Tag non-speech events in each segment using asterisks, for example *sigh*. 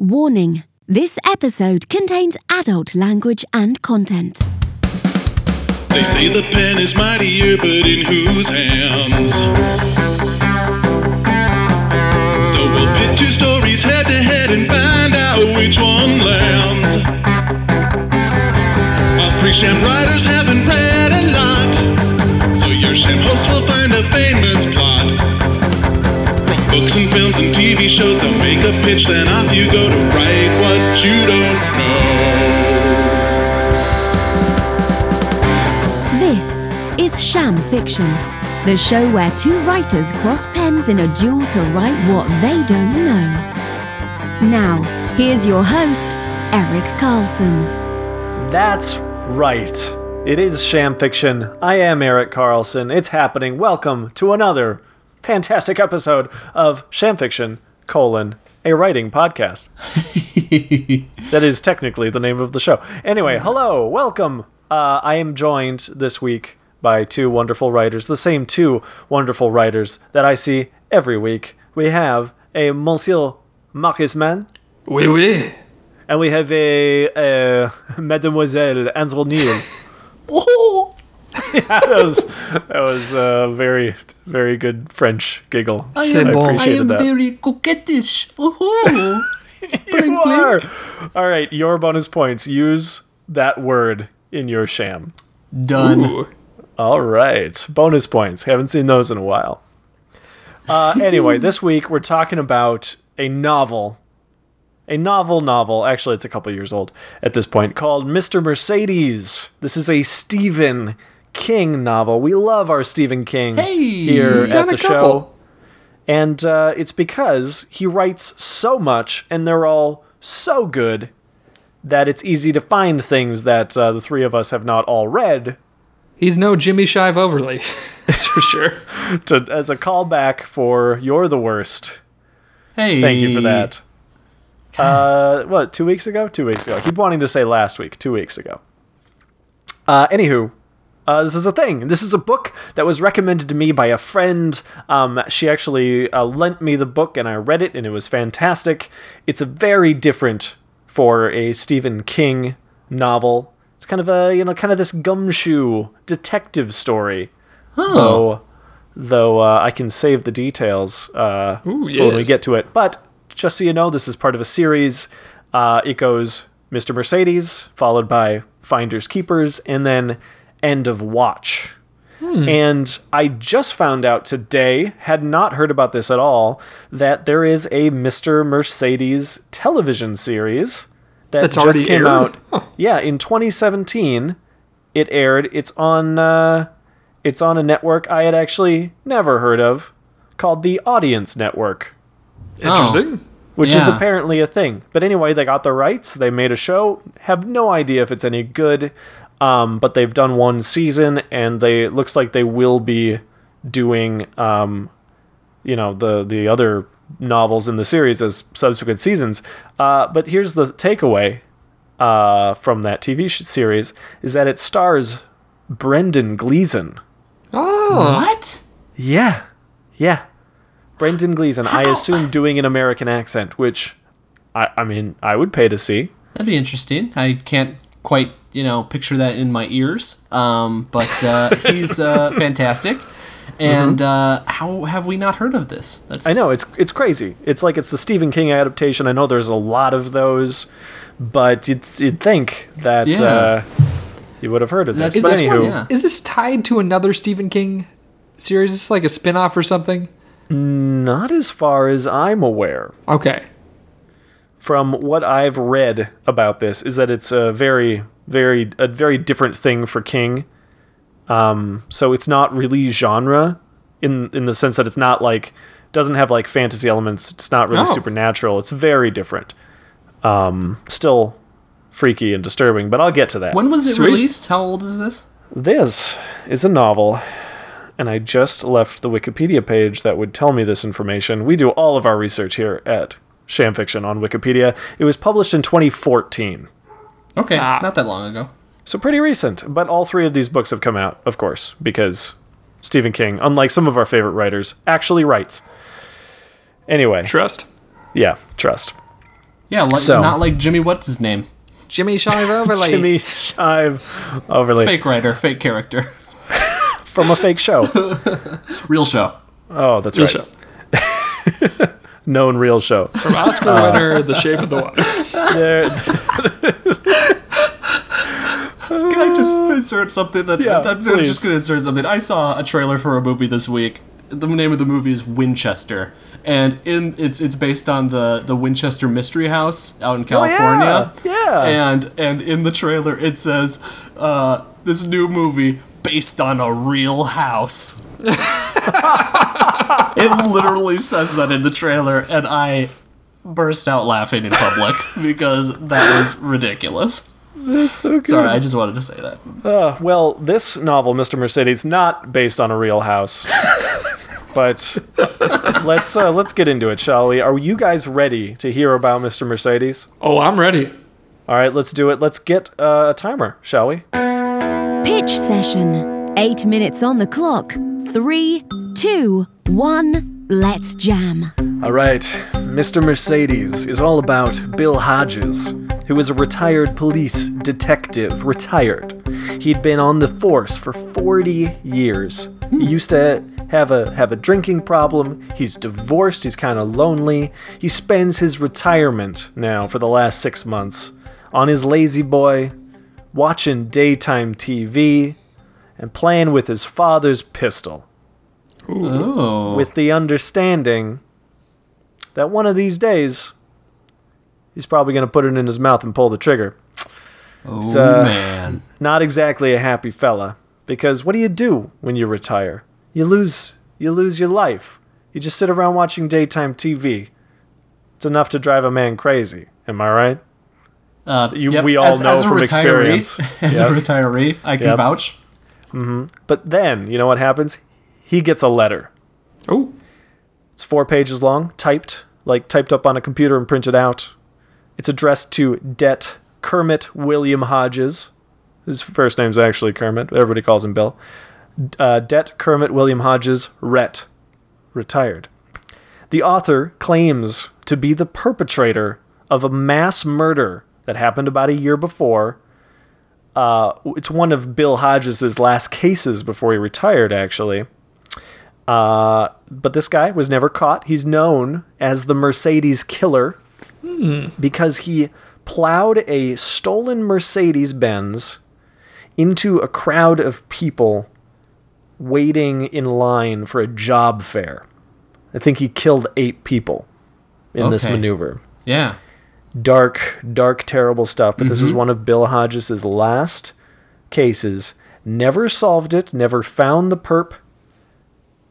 Warning this episode contains adult language and content. They say the pen is mightier, but in whose hands? So we'll pit two stories head to head and find out which one lands. While three sham writers haven't read and films and TV shows, they'll make a pitch, then off you go to write what you don't know. This is Sham Fiction, the show where two writers cross pens in a duel to write what they don't know. Now, here's your host, Eric Carlson. That's right. It is Sham Fiction. I am Eric Carlson. It's happening. Welcome to another fantastic episode of Sham Fiction, colon, a writing podcast. *laughs* that is technically the name of the show. Anyway, hello, welcome. Uh, I am joined this week by two wonderful writers, the same two wonderful writers that I see every week. We have a Monsieur Marcus Mann, Oui, oui. and we have a, uh Mademoiselle Ansel Neal. *laughs* Oh, *laughs* that was that was a very very good French giggle. C'est I bon. appreciated that. very coquettish. Oh, *laughs* you are. All right, your bonus points. Use that word in your sham. done. Ooh. All right, bonus points. Haven't seen those in a while. Uh, *laughs* anyway, this week we're talking about a novel, a novel novel. Actually, it's a couple years old at this point, called Mr. Mercedes. This is a Stephen King novel. We love our Stephen King Hey, here at the show. And uh, it's because he writes so much and they're all so good that it's easy to find things that uh, the three of us have not all read He's no Jimmy Shive Overly. *laughs* That's for sure. *laughs* to, as a callback for You're the Worst. Hey, Thank you for that. Uh, what, two weeks ago? Two weeks ago. I keep wanting to say last week. Two weeks ago. Uh, anywho, uh, this is a thing. This is a book that was recommended to me by a friend. Um, she actually uh, lent me the book and I read it and it was fantastic. It's a very different for a Stephen King novel. It's kind of a, you know, kind of this gumshoe detective story. Though, though uh, I can save the details uh, Ooh, for when we get to it. But just so you know, this is part of a series. Uh, it goes Mr. Mercedes, followed by Finders Keepers, and then End of Watch. And I just found out today, had not heard about this at all, that there is a Mr. Mercedes television series that That's just came aired? out. Huh. Yeah, in 2017, it aired. It's on. Uh, it's on a network I had actually never heard of, called the Audience Network Interesting. which is apparently a thing. But anyway, they got the rights. They made a show. Have no idea if it's any good. Um, but they've done one season, and they it looks like they will be doing, um, you know, the the other novels in the series as subsequent seasons. Uh, but here's the takeaway uh, from that TV sh- series: is that it stars Brendan Gleeson. Oh. What? Yeah, yeah. Brendan Gleeson. I assume doing an American accent, which I, I mean, I would pay to see. That'd be interesting. I can't quite, you know, picture that in my ears. Um, but uh, *laughs* he's uh, fantastic. And uh, how have we not heard of this? That's Mm-hmm. I know it's it's crazy. It's like it's the Stephen King adaptation. I know there's a lot of those, but you'd, you'd think that Yeah. uh, you would have heard of this. That's- but that's anywho, one, yeah. Is this tied to another Stephen King series? Is this like a spin off or something? not as far as I'm aware. Okay. From what I've read about this, is that it's a very, very, a very different thing for King. Um, so it's not really genre in in the sense that it's not like doesn't have like fantasy elements. It's not really Oh. supernatural. It's very different. Um, still freaky and disturbing, but I'll get to that. When was it Sweet. released? How old is this? This is a novel, and I just left the Wikipedia page that would tell me this information. We do all of our research here at Sham Fiction on Wikipedia. It was published in 2014, Okay, Ah. not that long ago. so pretty recent. But all three of these books have come out, of course, because Stephen King, unlike some of our favorite writers, actually writes. Anyway, Trust. yeah, trust. Yeah, like, So- not like Jimmy. What's his name? Jimmy Shive Overlay. Jimmy Shive overlay Fake writer, fake character, from a fake show. *laughs* real show. Oh, that's Real right. show. *laughs* Known real show. From Oscar winner, The Shape of the Water. There- *laughs* Can I just insert something that Yeah, I'm please. just going to insert something. I saw a trailer for a movie this week. The name of the movie is Winchester, and in it's it's based on the the Winchester Mystery House out in California. Oh, yeah, yeah. And and in the trailer it says uh, this new movie based on a real house. *laughs* it literally says that in the trailer, and I burst out laughing in public *laughs* because that was ridiculous. That's so good. Sorry, I just wanted to say that. Uh, well, this novel, Mr. Mercedes, not based on a real house. but let's uh, let's get into it, shall we? Are you guys ready to hear about Mr. Mercedes? Oh, I'm ready. All right, let's do it. Let's get uh, a timer, shall we? Pitch session. Eight minutes on the clock. Three, two, one. Let's jam. All right, Mr. Mercedes is all about Bill Hodges, who is a retired police detective. Retired. He'd been on the force for 40 years. He hmm. used to have a have a drinking problem. He's divorced. He's kind of lonely. He spends his retirement now for the last six months on his La-Z-Boy, watching daytime TV, and playing with his father's pistol Oh. with the understanding that one of these days he's probably going to put it in his mouth and pull the trigger. Oh uh, man. Not exactly a happy fella because what do you do when you retire? You lose you lose your life. You just sit around watching daytime TV. It's enough to drive a man crazy. Am I right? Uh, You- yep, we all as, know as from retiree, experience. *laughs* As Yep. a retiree, I can Yep. vouch. But then, you know what happens? He gets a letter. Oh, It's four pages long, typed, like typed up on a computer and printed out. It's addressed to Det Kermit William Hodges. His first name's actually Kermit. Everybody calls him Bill. Uh, Det Kermit William Hodges, Ret, retired. The author claims to be the perpetrator of a mass murder that happened about a year before. Uh, it's one of Bill Hodges' last cases before he retired, actually. Uh, but this guy was never caught. He's known as the Mercedes Killer because he plowed a stolen Mercedes Benz into a crowd of people waiting in line for a job fair. I think he killed eight people in this maneuver. Yeah. Dark, dark, terrible stuff. But this was one of Bill Hodges' last cases. Never solved it, never found the perp,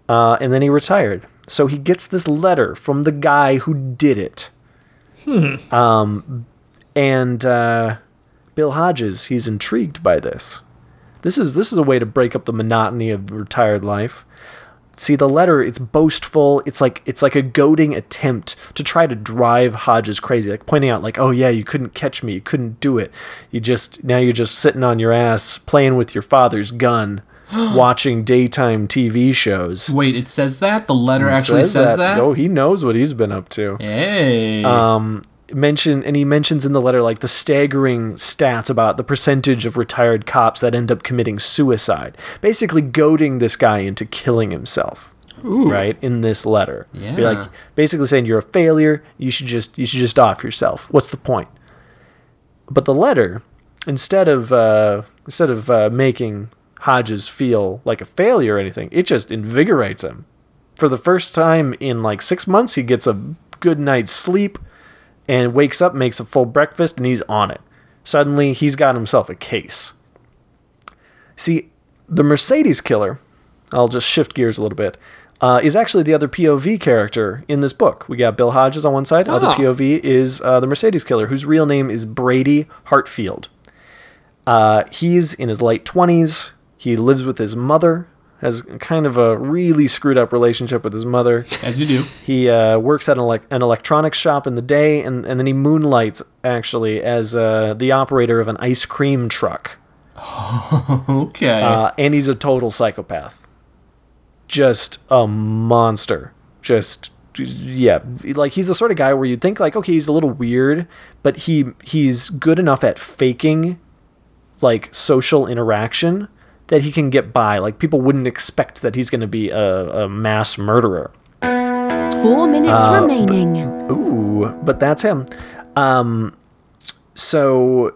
uh, and then he retired. So he gets this letter from the guy who did it. Hmm. Um, and uh, Bill Hodges, he's intrigued by this. This is this is a way to break up the monotony of retired life. See the letter, it's boastful. It's like it's like a goading attempt to try to drive Hodges crazy, like pointing out like, "Oh yeah, you couldn't catch me. You couldn't do it. You just now you're just sitting on your ass playing with your father's gun, *gasps* watching daytime TV shows." Wait, it says that? The letter actually says, that? Oh, he knows what he's been up to Hey. um, mention and he mentions in the letter like the staggering stats about the percentage of retired cops that end up committing suicide basically goading this guy into killing himself right in this letter. Be Yeah. like basically saying you're a failure. You should just you should just off yourself. What's the point? But the letter instead of uh, instead of uh, making Hodges feel like a failure or anything it just invigorates him. For the first time in like six months, he gets a good night's sleep and wakes up, makes a full breakfast, and he's on it. Suddenly, he's got himself a case. See, the Mercedes killer, I'll just shift gears a little bit, uh, is actually the other POV character in this book. We got Bill Hodges on one side, other Ah. POV is uh, the Mercedes killer, whose real name is Brady Hartfield. Uh, he's in his late 20s. He lives with his mother, has kind of a really screwed up relationship with his mother. As you do. He uh, works at an, elec- an electronics shop in the day, and, and then he moonlights actually as uh, the operator of an ice cream truck. *laughs* Okay. Uh, and he's a total psychopath. Just a monster. Just yeah, like he's the sort of guy where you'd think like, okay, he's a little weird, but he he's good enough at faking like social interaction that he can get by. Like people wouldn't expect that he's going to be a, a mass murderer. Four minutes Uh, remaining. Ooh, but that's him. Um, so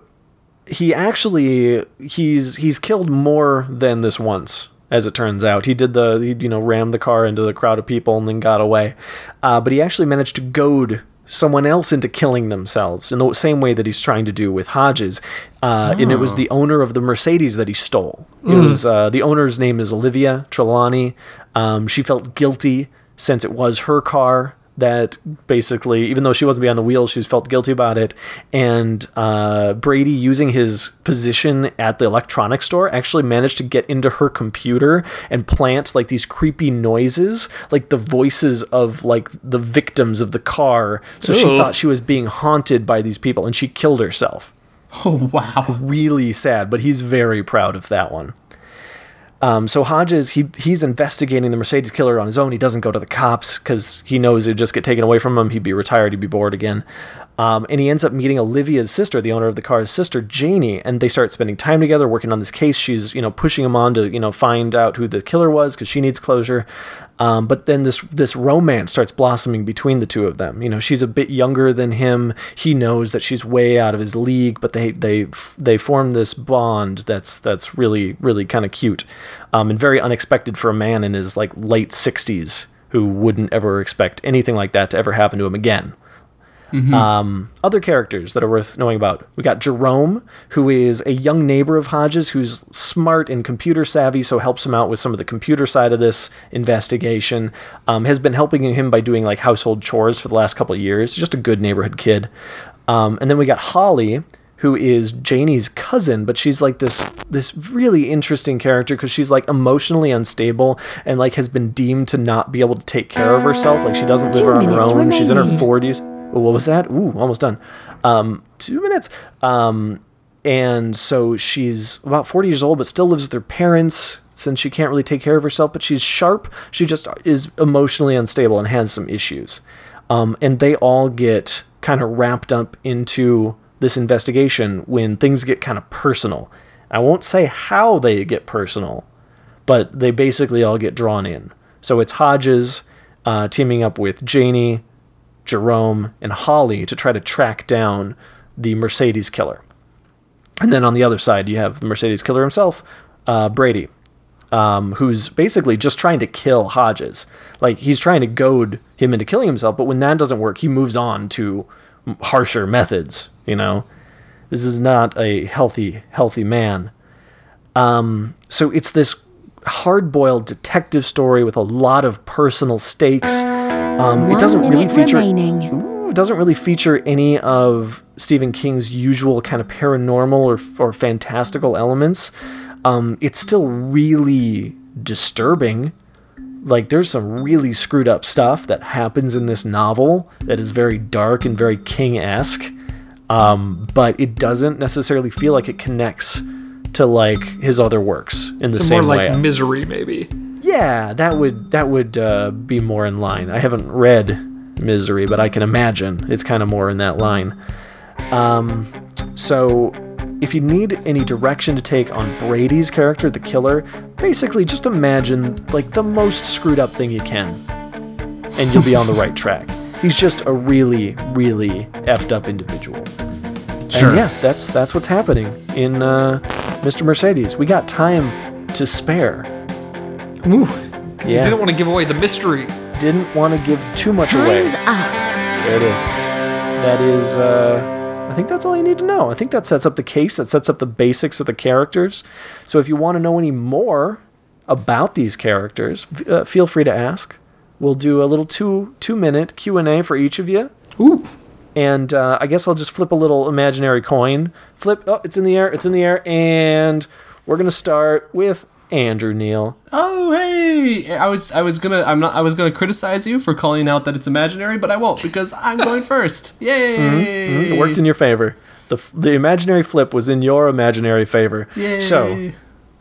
he actually he's he's killed more than this once, as it turns out. He did the he, you know rammed the car into the crowd of people and then got away, uh, but he actually managed to goad someone else into killing themselves in the same way that he's trying to do with Hodges. Uh, And it was the owner of the Mercedes that he stole. It was uh, the owner's name is Olivia Trelawney. Um, she felt guilty since it was her car that basically, even though she wasn't behind the wheel, she felt guilty about it. And uh, Brady, using his position at the electronics store, actually managed to get into her computer and plant like these creepy noises, like the voices of like the victims of the car. So she thought she was being haunted by these people, and she killed herself Oh wow. really sad, but he's very proud of that one. Um, so Hodges, he he's investigating the Mercedes killer on his own. He doesn't go to the cops because he knows it'd just get taken away from him. He'd be retired. He'd be bored again. Um, and he ends up meeting Olivia's sister, the owner of the car's sister, Janie, and they start spending time together working on this case. She's you know pushing him on to you know find out who the killer was because she needs closure. Um, but then this this romance starts blossoming between the two of them. You know, she's a bit younger than him. He knows that she's way out of his league, but they they they form this bond that's that's really really kind of cute, um, and very unexpected for a man in his like late sixties who wouldn't ever expect anything like that to ever happen to him again. Um, other characters that are worth knowing about. We got Jerome, who is a young neighbor of Hodges who's smart and computer savvy, so helps him out with some of the computer side of this investigation. Um, has been helping him by doing like household chores for the last couple of years. Just a good neighborhood kid. Um, and then we got Holly, who is Janie's cousin, but she's like this this really interesting character because she's like emotionally unstable and like has been deemed to not be able to take care of herself. Like she doesn't live on her minutes own. She's in her forties. What was that? Ooh, almost done. Um, two minutes. Um, and so she's about 40 years old, but still lives with her parents since she can't really take care of herself. But she's sharp. She just is emotionally unstable and has some issues. Um, and they all get kind of wrapped up into this investigation when things get kind of personal. I won't say how they get personal, but they basically all get drawn in. So it's Hodges uh, teaming up with Janie, Jerome, and Holly to try to track down the Mercedes killer. And then on the other side, you have the Mercedes killer himself, uh, Brady, um, who's basically just trying to kill Hodges. Like he's trying to goad him into killing himself, but when that doesn't work, he moves on to harsher methods. You know, this is not a healthy, healthy man. Um, so it's this hard-boiled detective story with a lot of personal stakes. Um, it doesn't really feature remaining. It doesn't really feature any of Stephen King's usual kind of paranormal or, or fantastical elements. Um, it's still really disturbing. Like, there's some really screwed up stuff that happens in this novel that is very dark and very King esque. Um, but it doesn't necessarily feel like it connects to like his other works in the It's same more like way. misery, maybe. Yeah, that would that would uh, be more in line. I haven't read Misery, but I can imagine it's kind of more in that line. Um, so, if you need any direction to take on Brady's character, the killer, basically just imagine like the most screwed up thing you can, and you'll be on the *laughs* right track. He's just a really, really effed up individual. Sure. And yeah, that's that's what's happening in uh, Mr. Mercedes. We got time to spare. Ooh. 'cause You Yeah. didn't want to give away the mystery. didn't want to give too much away. Time's up. There it is. That is, uh, I think that's all you need to know. I think that sets up the case, that sets up the basics of the characters. So if you want to know any more about these characters, uh, feel free to ask. We'll do a little two two minute Q and A for each of you, Ooh. and uh, I guess I'll just flip a little imaginary coin. Flip. Oh, it's in the air. It's in the air, and we're gonna start with Andrew Neal. Oh hey! I was I was gonna I'm not I was gonna criticize you for calling out that it's imaginary, but I won't because I'm going first. *laughs* Yay! It worked in your favor. The, the imaginary flip was in your imaginary favor. Yay! So,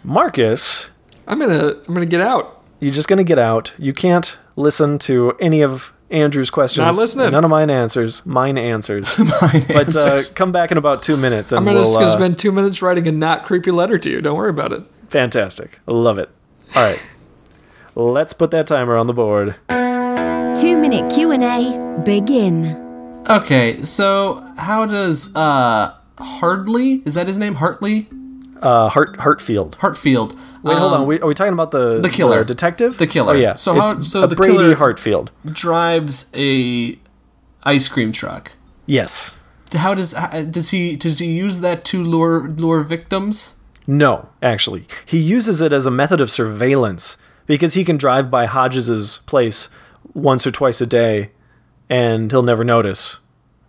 Marcus, I'm gonna I'm gonna get out. you're just going to get out. You can't listen to any of Andrew's questions. Not listening. None of mine answers. Mine answers. *laughs* but uh, come back in about two minutes, and I'm gonna we'll. just gonna uh, spend two minutes writing a not creepy letter to you. Don't worry about it. Fantastic. Love it. All right. *laughs* Let's put that timer on the board. Two minute Q&A begin. Okay, so how does uh Hardley is that his name? Hartley? Uh, Hart Hartfield. Hartfield. Wait, hold um, on. We, are we talking about the the killer. detective? The killer. Oh yeah. So it's how- so the Brady killer- Hartfield. drives a ice cream truck. Yes. How does does he does he use that to lure lure victims? No, actually, he uses it as a method of surveillance because he can drive by Hodges's place once or twice a day, and he'll never notice,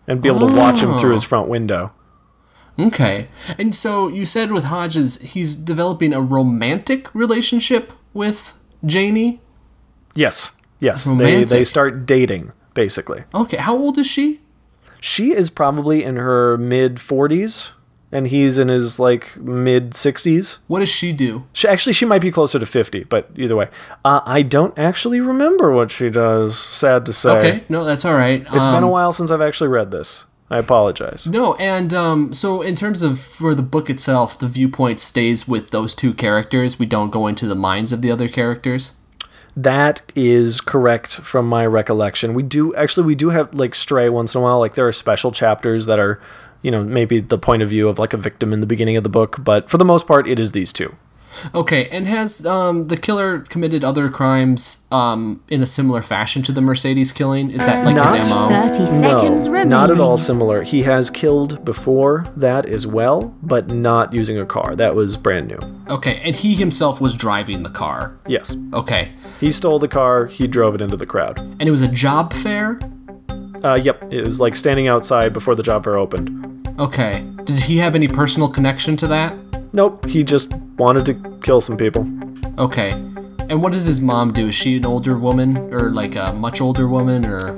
and be able to watch him through his oh. front window. Okay. And so you said with Hodges he's developing a romantic relationship with Janie? Yes, yes, they they start dating basically. Okay, how old is she? She is probably in her mid forties, and he's in his like mid sixties. What does she do? She, actually, she might be closer to 50, but either way. Uh, I don't actually remember what she does, sad to say. Okay, no, that's all right. It's been a while since I've actually read this. I apologize. No, and um, so in terms of for the book itself, the viewpoint stays with those two characters. We don't go into the minds of the other characters. That is correct from my recollection. We do, actually, we do have, like, stray once in a while. Like, there are special chapters that are, you know, maybe the point of view of, like, a victim in the beginning of the book, but for the most part, it is these two. Okay, and has um, the killer committed other crimes um, in a similar fashion to the Mercedes killing? Is that like his Not- MO? 30 seconds no, remaining. not at all similar. He has killed before that as well, but not using a car. That was brand new. Okay, and he himself was driving the car. Yes. Okay, He stole the car, he drove it into the crowd. and it was a job fair. Uh, yep, it was like standing outside before the job fair opened. Okay, did he have any personal connection to that? Nope, he just wanted to kill some people. Okay, and what does his mom do? Is she an older woman, or like a much older woman, or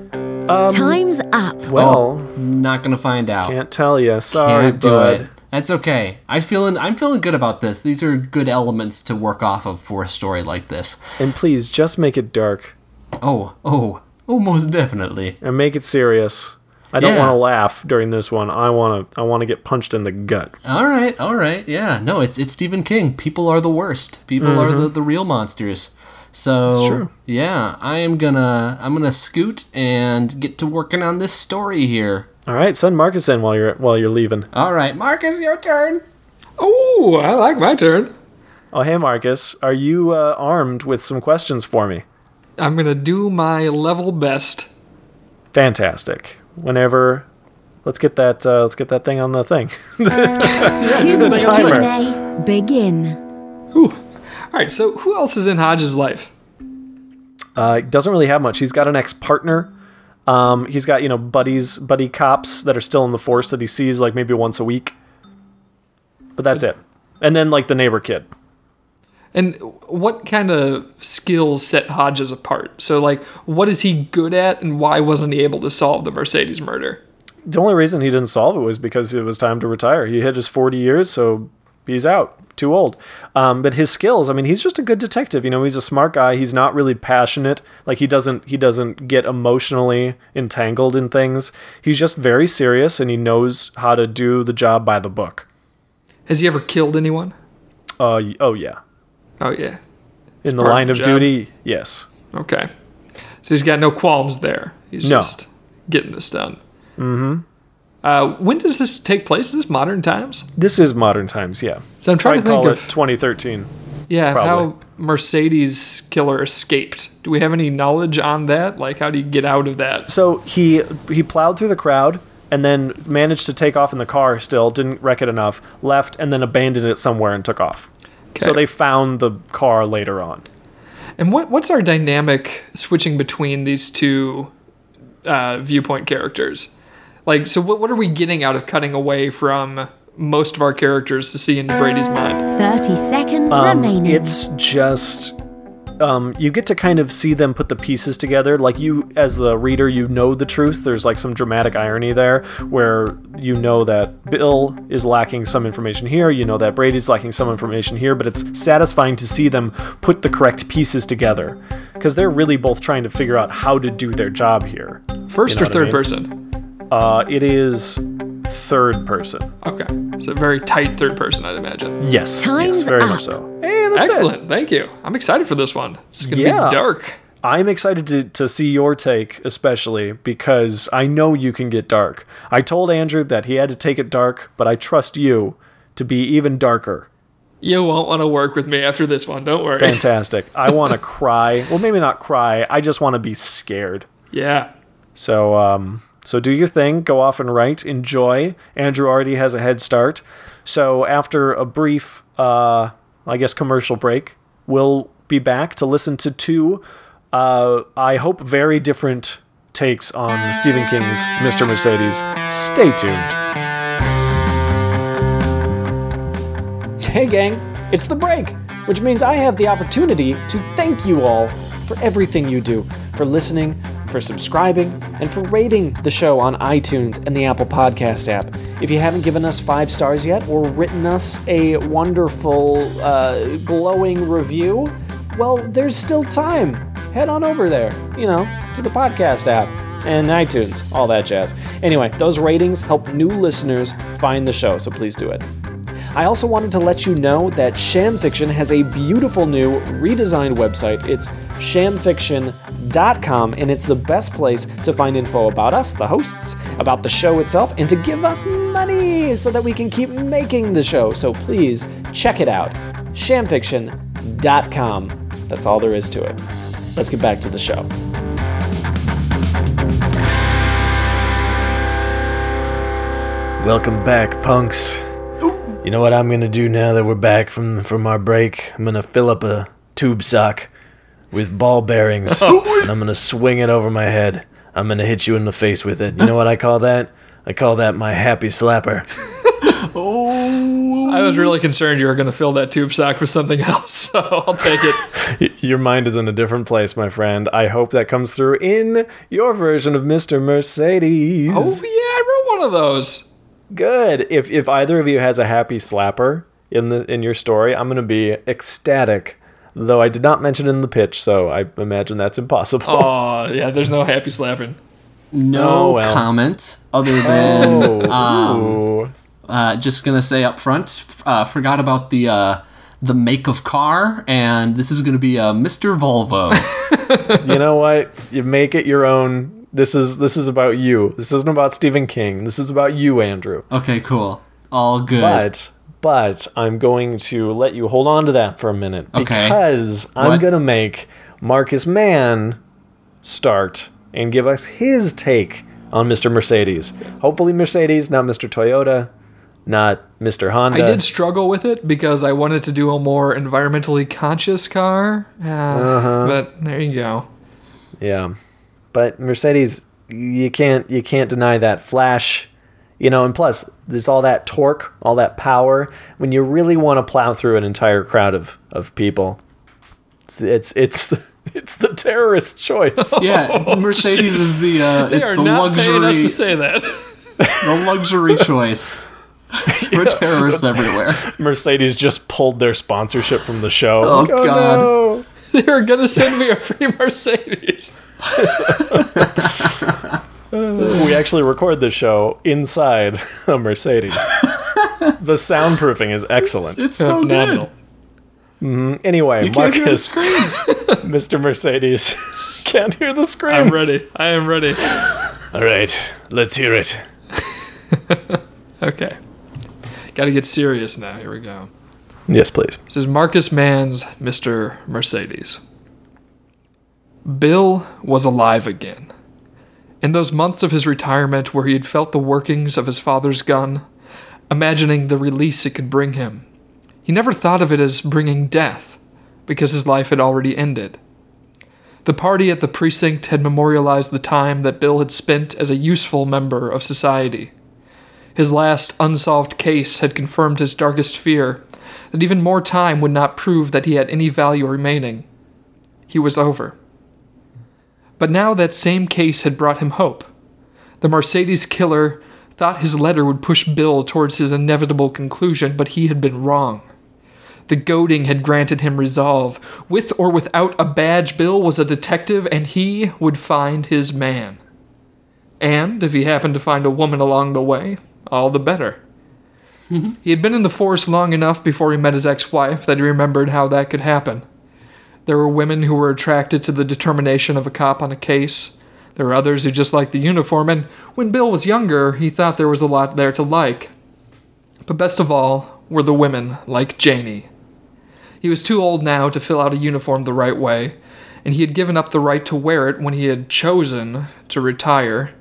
um, Time's up. Well, oh, not gonna find out? can't tell you. Sorry, Can't do bud. it. That's okay. I feeling I'm feeling good about this. These are good elements to work off of for a story like this. And please, just make it dark Oh, oh, oh, most definitely. and make it serious. I don't Yeah. want to laugh during this one. I want to. I want to get punched in the gut. All right, all right. Yeah, no, it's it's Stephen King. People are the worst. People are the, the real monsters. So true. yeah, I am gonna I'm gonna scoot and get to working on this story here. All right, send Marcus in while you're while you're leaving. All right, Marcus, your turn. Oh, I like my turn. Oh, hey Marcus, are you uh, armed with some questions for me? I'm gonna do my level best. Fantastic. Whenever, let's get that. Uh, let's get that thing on the thing. *laughs* Two timer. Q&A begin. Ooh. All right. So who else is in Hodge's life? Uh, doesn't really have much. He's got an ex-partner. Um, he's got you know buddies, buddy cops that are still in the force that he sees like maybe once a week. But that's it. And then like the neighbor kid. And what kind of skills set Hodges apart? So, like, what is he good at, and why wasn't he able to solve the Mercedes murder? The only reason he didn't solve it was because it was time to retire. He hit his 40 years, so he's out. Too old. Um, but his skills, I mean, he's just a good detective. You know, he's a smart guy. He's not really passionate. Like he doesn't he doesn't get emotionally entangled in things. He's just very serious and he knows how to do the job by the book. Has he ever killed anyone? Uh, oh yeah. Oh yeah. In the of line the of duty, yes. Okay. So he's got no qualms there. He's No. just getting this done. Mm-hmm. Uh, when does this take place? Is this modern times? This is modern times, yeah. So I'm trying I'd to think call of it 2013. yeah probably. how Mercedes killer escaped. Do we have any knowledge on that? Like, how do you get out of that? So he he plowed through the crowd and then managed to take off in the car still, didn't wreck it enough, left and then abandoned it somewhere and took off. So they found the car later on. And what what's our dynamic switching between these two uh, viewpoint characters? Like, so what what are we getting out of cutting away from most of our characters to see into Brady's mind? 30 seconds Um, remaining. it's just um, you get to kind of see them put the pieces together. Like you, as the reader, you know the truth. There's like some dramatic irony there, where you know that Bill is lacking some information here. You know that Brady's lacking some information here. But it's satisfying to see them put the correct pieces together, because they're really both trying to figure out how to do their job here. First You know or what I third mean? person? Uh, it is third person. Okay. So very tight third person, I'd imagine. Yes, Time's yes, very up. much so. Hey, that's it. Excellent. Thank you. I'm excited for this one. It's going to Yeah. be dark. I'm excited to, to see your take, especially because I know you can get dark. I told Andrew that he had to take it dark, but I trust you to be even darker. You won't want to work with me after this one. Don't worry. Fantastic. I want to *laughs* cry. Well, maybe not cry. I just want to be scared. Yeah. So, um, so do your thing. Go off and write. Enjoy. Andrew already has a head start. So after a brief, uh, I guess, commercial break, we'll be back to listen to two, uh, I hope, very different takes on Stephen King's Mr. Mercedes. Stay tuned. Hey, gang, it's the break, which means I have the opportunity to thank you all for everything you do, for listening, for subscribing, and for rating the show on iTunes and the Apple Podcast app. If you haven't given us five stars yet or written us a wonderful, uh, glowing review, well, there's still time. Head on over there, you know, to the podcast app and iTunes, all that jazz. Anyway, those ratings help new listeners find the show, so please do it. I also wanted to let you know that Sham Fiction has a beautiful new redesigned website. It's shamfiction.com, and it's the best place to find info about us, the hosts, about the show itself, and to give us money so that we can keep making the show. So please check it out. shamfiction.com. That's all there is to it. Let's get back to the show. Welcome back, punks. You know what I'm gonna do now that we're back from from our break? I'm gonna fill up a tube sock with ball bearings, *laughs* oh. and I'm gonna swing it over my head. I'm gonna hit you in the face with it. You know what I call that? I call that my happy slapper. *laughs* oh. I was really concerned you were going to fill that tube sock with something else, *laughs* so I'll take it. Your mind is in a different place, my friend. I hope that comes through in your version of Mr. Mercedes. Oh, yeah, I wrote one of those. Good. If if either of you has a happy slapper in the in your story, I'm gonna be ecstatic. Though I did not mention it in the pitch, so I imagine that's impossible. Oh, yeah, there's no happy slapping. No Oh, well. comment other than um, uh, just gonna say up front. Uh, forgot about the uh, the make of car, and this is gonna be a Mr. Volvo. *laughs* *laughs* you know what? You make it your own. This is this is about you. This isn't about Stephen King. This is about you, Andrew. okay, cool. All good. But but I'm going to let you hold on to that for a minute Okay. because I'm gonna make Marcus Mann start and give us his take on Mr. Mercedes. Hopefully Mercedes, not Mr. Toyota, not Mr. Honda. I did struggle with it because I wanted to do a more environmentally conscious car. Uh, huh. But there you go. Yeah. But Mercedes, you can't you can't deny that flash. You know, and plus there's all that torque, all that power when you really want to plow through an entire crowd of, of people. It's it's it's the, *laughs* it's the terrorist choice. *laughs* yeah, Mercedes is the uh, *laughs* They it's are the not paying us to say that. the luxury choice for terrorists everywhere. Mercedes just pulled their sponsorship from the show. Oh, Like, God. no. they were going to send me a free Mercedes. We actually record the show inside a Mercedes. *laughs* the soundproofing is excellent. It's so Phenomenal. good. Anyway, You can't hear the Marcus, screams. *laughs* Mr. Mercedes, *laughs* can't hear the screams. I'm ready. I am ready. All right, let's hear it. Okay. Got to get serious now. Here we go. Yes, please. This is Marcus Mann's Mr. Mercedes. Bill was alive again. In those months of his retirement where he had felt the workings of his father's gun, imagining the release it could bring him, he never thought of it as bringing death, because his life had already ended. The party at the precinct had memorialized the time that Bill had spent as a useful member of society. His last unsolved case had confirmed his darkest fear that even more time would not prove that he had any value remaining. he was over. But now that same case had brought him hope. The Mercedes killer thought his letter would push Bill towards his inevitable conclusion, but he had been wrong. The goading had granted him resolve. With or without a badge, Bill was a detective and he would find his man. And if he happened to find a woman along the way, all the better. *laughs* he had been in the force long enough before he met his ex wife that he remembered how that could happen. There were women who were attracted to the determination of a cop on a case. There were others who just liked the uniform, and when Bill was younger, he thought there was a lot there to like. But best of all were the women like Janie. He was too old now to fill out a uniform the right way, and he had given up the right to wear it when he had chosen to retire.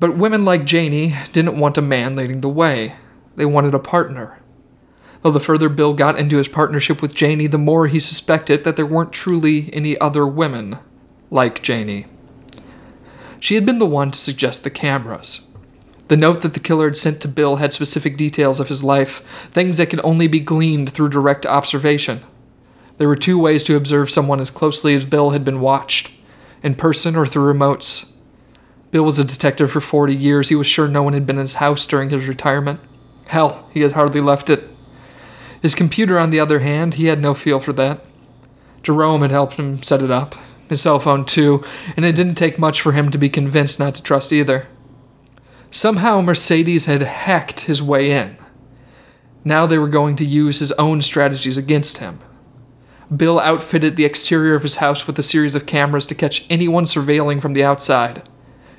But women like Janie didn't want a man leading the way. They wanted a partner. The further Bill got into his partnership with Janie, the more he suspected that there weren't truly any other women like Janie. She had been the one to suggest the cameras. The note that the killer had sent to Bill had specific details of his life, things that could only be gleaned through direct observation. There were two ways to observe someone as closely as Bill had been watched in person or through remotes. Bill was a detective for 40 years. He was sure no one had been in his house during his retirement. Hell, he had hardly left it. His computer, on the other hand, he had no feel for that. Jerome had helped him set it up, his cell phone too, and it didn't take much for him to be convinced not to trust either. Somehow Mercedes had hacked his way in. Now they were going to use his own strategies against him. Bill outfitted the exterior of his house with a series of cameras to catch anyone surveilling from the outside.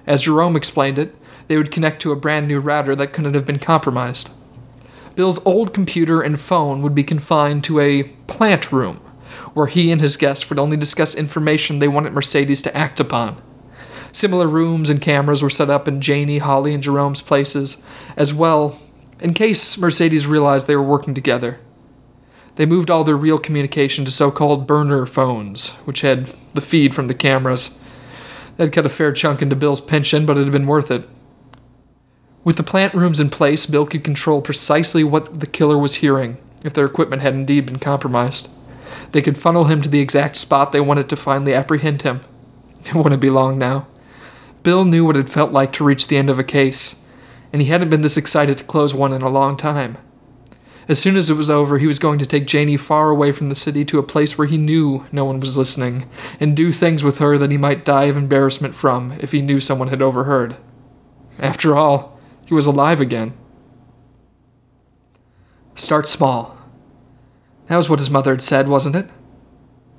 As Jerome explained it, they would connect to a brand new router that couldn't have been compromised. Bill's old computer and phone would be confined to a plant room, where he and his guests would only discuss information they wanted Mercedes to act upon. Similar rooms and cameras were set up in Janie, Holly, and Jerome's places, as well, in case Mercedes realized they were working together. They moved all their real communication to so called burner phones, which had the feed from the cameras. That cut a fair chunk into Bill's pension, but it had been worth it. With the plant rooms in place, Bill could control precisely what the killer was hearing if their equipment had indeed been compromised. They could funnel him to the exact spot they wanted to finally apprehend him. *laughs* It wouldn't be long now. Bill knew what it felt like to reach the end of a case, and he hadn't been this excited to close one in a long time. As soon as it was over, he was going to take Janie far away from the city to a place where he knew no one was listening, and do things with her that he might die of embarrassment from if he knew someone had overheard. After all, he was alive again. Start small. That was what his mother had said, wasn't it?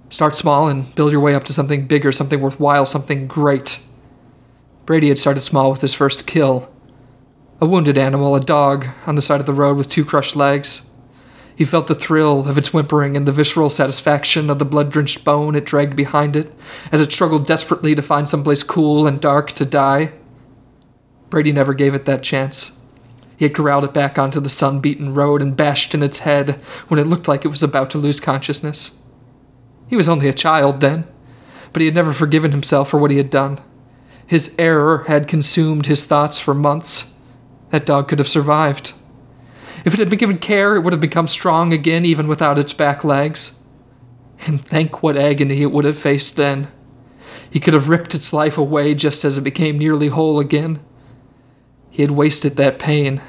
Start small and build your way up to something bigger, something worthwhile, something great. Brady had started small with his first kill a wounded animal, a dog, on the side of the road with two crushed legs. He felt the thrill of its whimpering and the visceral satisfaction of the blood drenched bone it dragged behind it as it struggled desperately to find someplace cool and dark to die. Brady never gave it that chance. He had corralled it back onto the sun beaten road and bashed in its head when it looked like it was about to lose consciousness. He was only a child then, but he had never forgiven himself for what he had done. His error had consumed his thoughts for months. That dog could have survived. If it had been given care, it would have become strong again, even without its back legs. And think what agony it would have faced then. He could have ripped its life away just as it became nearly whole again. He had wasted that pain.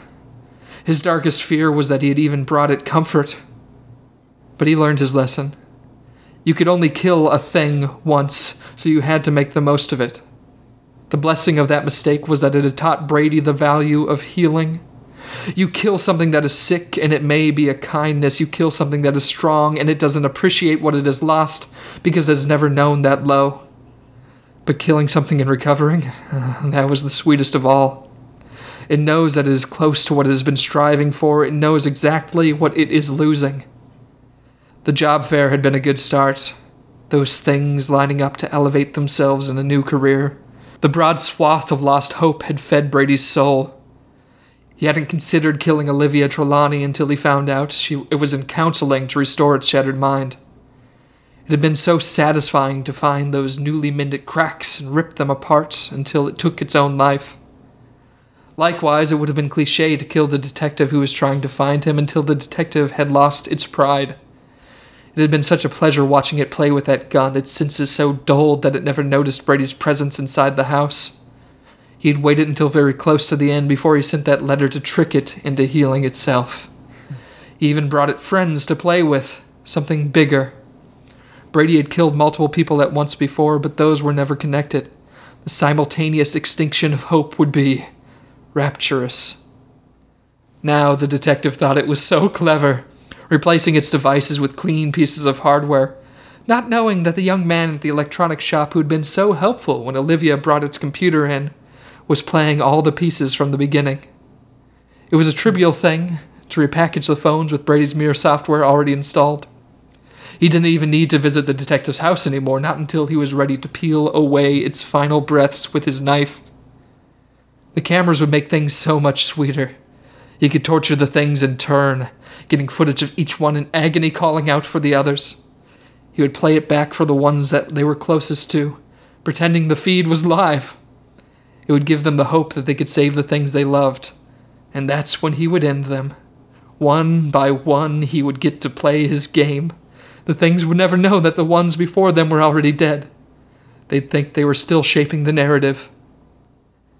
His darkest fear was that he had even brought it comfort. But he learned his lesson. You could only kill a thing once, so you had to make the most of it. The blessing of that mistake was that it had taught Brady the value of healing. You kill something that is sick, and it may be a kindness. You kill something that is strong, and it doesn't appreciate what it has lost because it has never known that low. But killing something and recovering, uh, *sighs* that was the sweetest of all. It knows that it is close to what it has been striving for, it knows exactly what it is losing. The job fair had been a good start, those things lining up to elevate themselves in a new career. The broad swath of lost hope had fed Brady's soul. He hadn't considered killing Olivia Trelawney until he found out she, it was in counseling to restore its shattered mind. It had been so satisfying to find those newly mended cracks and rip them apart until it took its own life. Likewise, it would have been cliche to kill the detective who was trying to find him until the detective had lost its pride. It had been such a pleasure watching it play with that gun, its senses so dulled that it never noticed Brady's presence inside the house. He had waited until very close to the end before he sent that letter to trick it into healing itself. He even brought it friends to play with, something bigger. Brady had killed multiple people at once before, but those were never connected. The simultaneous extinction of hope would be rapturous. Now the detective thought it was so clever, replacing its devices with clean pieces of hardware, not knowing that the young man at the electronics shop who'd been so helpful when Olivia brought its computer in was playing all the pieces from the beginning. It was a trivial thing to repackage the phones with Brady's Mirror software already installed. He didn't even need to visit the detective's house anymore, not until he was ready to peel away its final breaths with his knife. The cameras would make things so much sweeter. He could torture the things in turn, getting footage of each one in agony calling out for the others. He would play it back for the ones that they were closest to, pretending the feed was live. It would give them the hope that they could save the things they loved. And that's when he would end them. One by one, he would get to play his game. The things would never know that the ones before them were already dead. They'd think they were still shaping the narrative.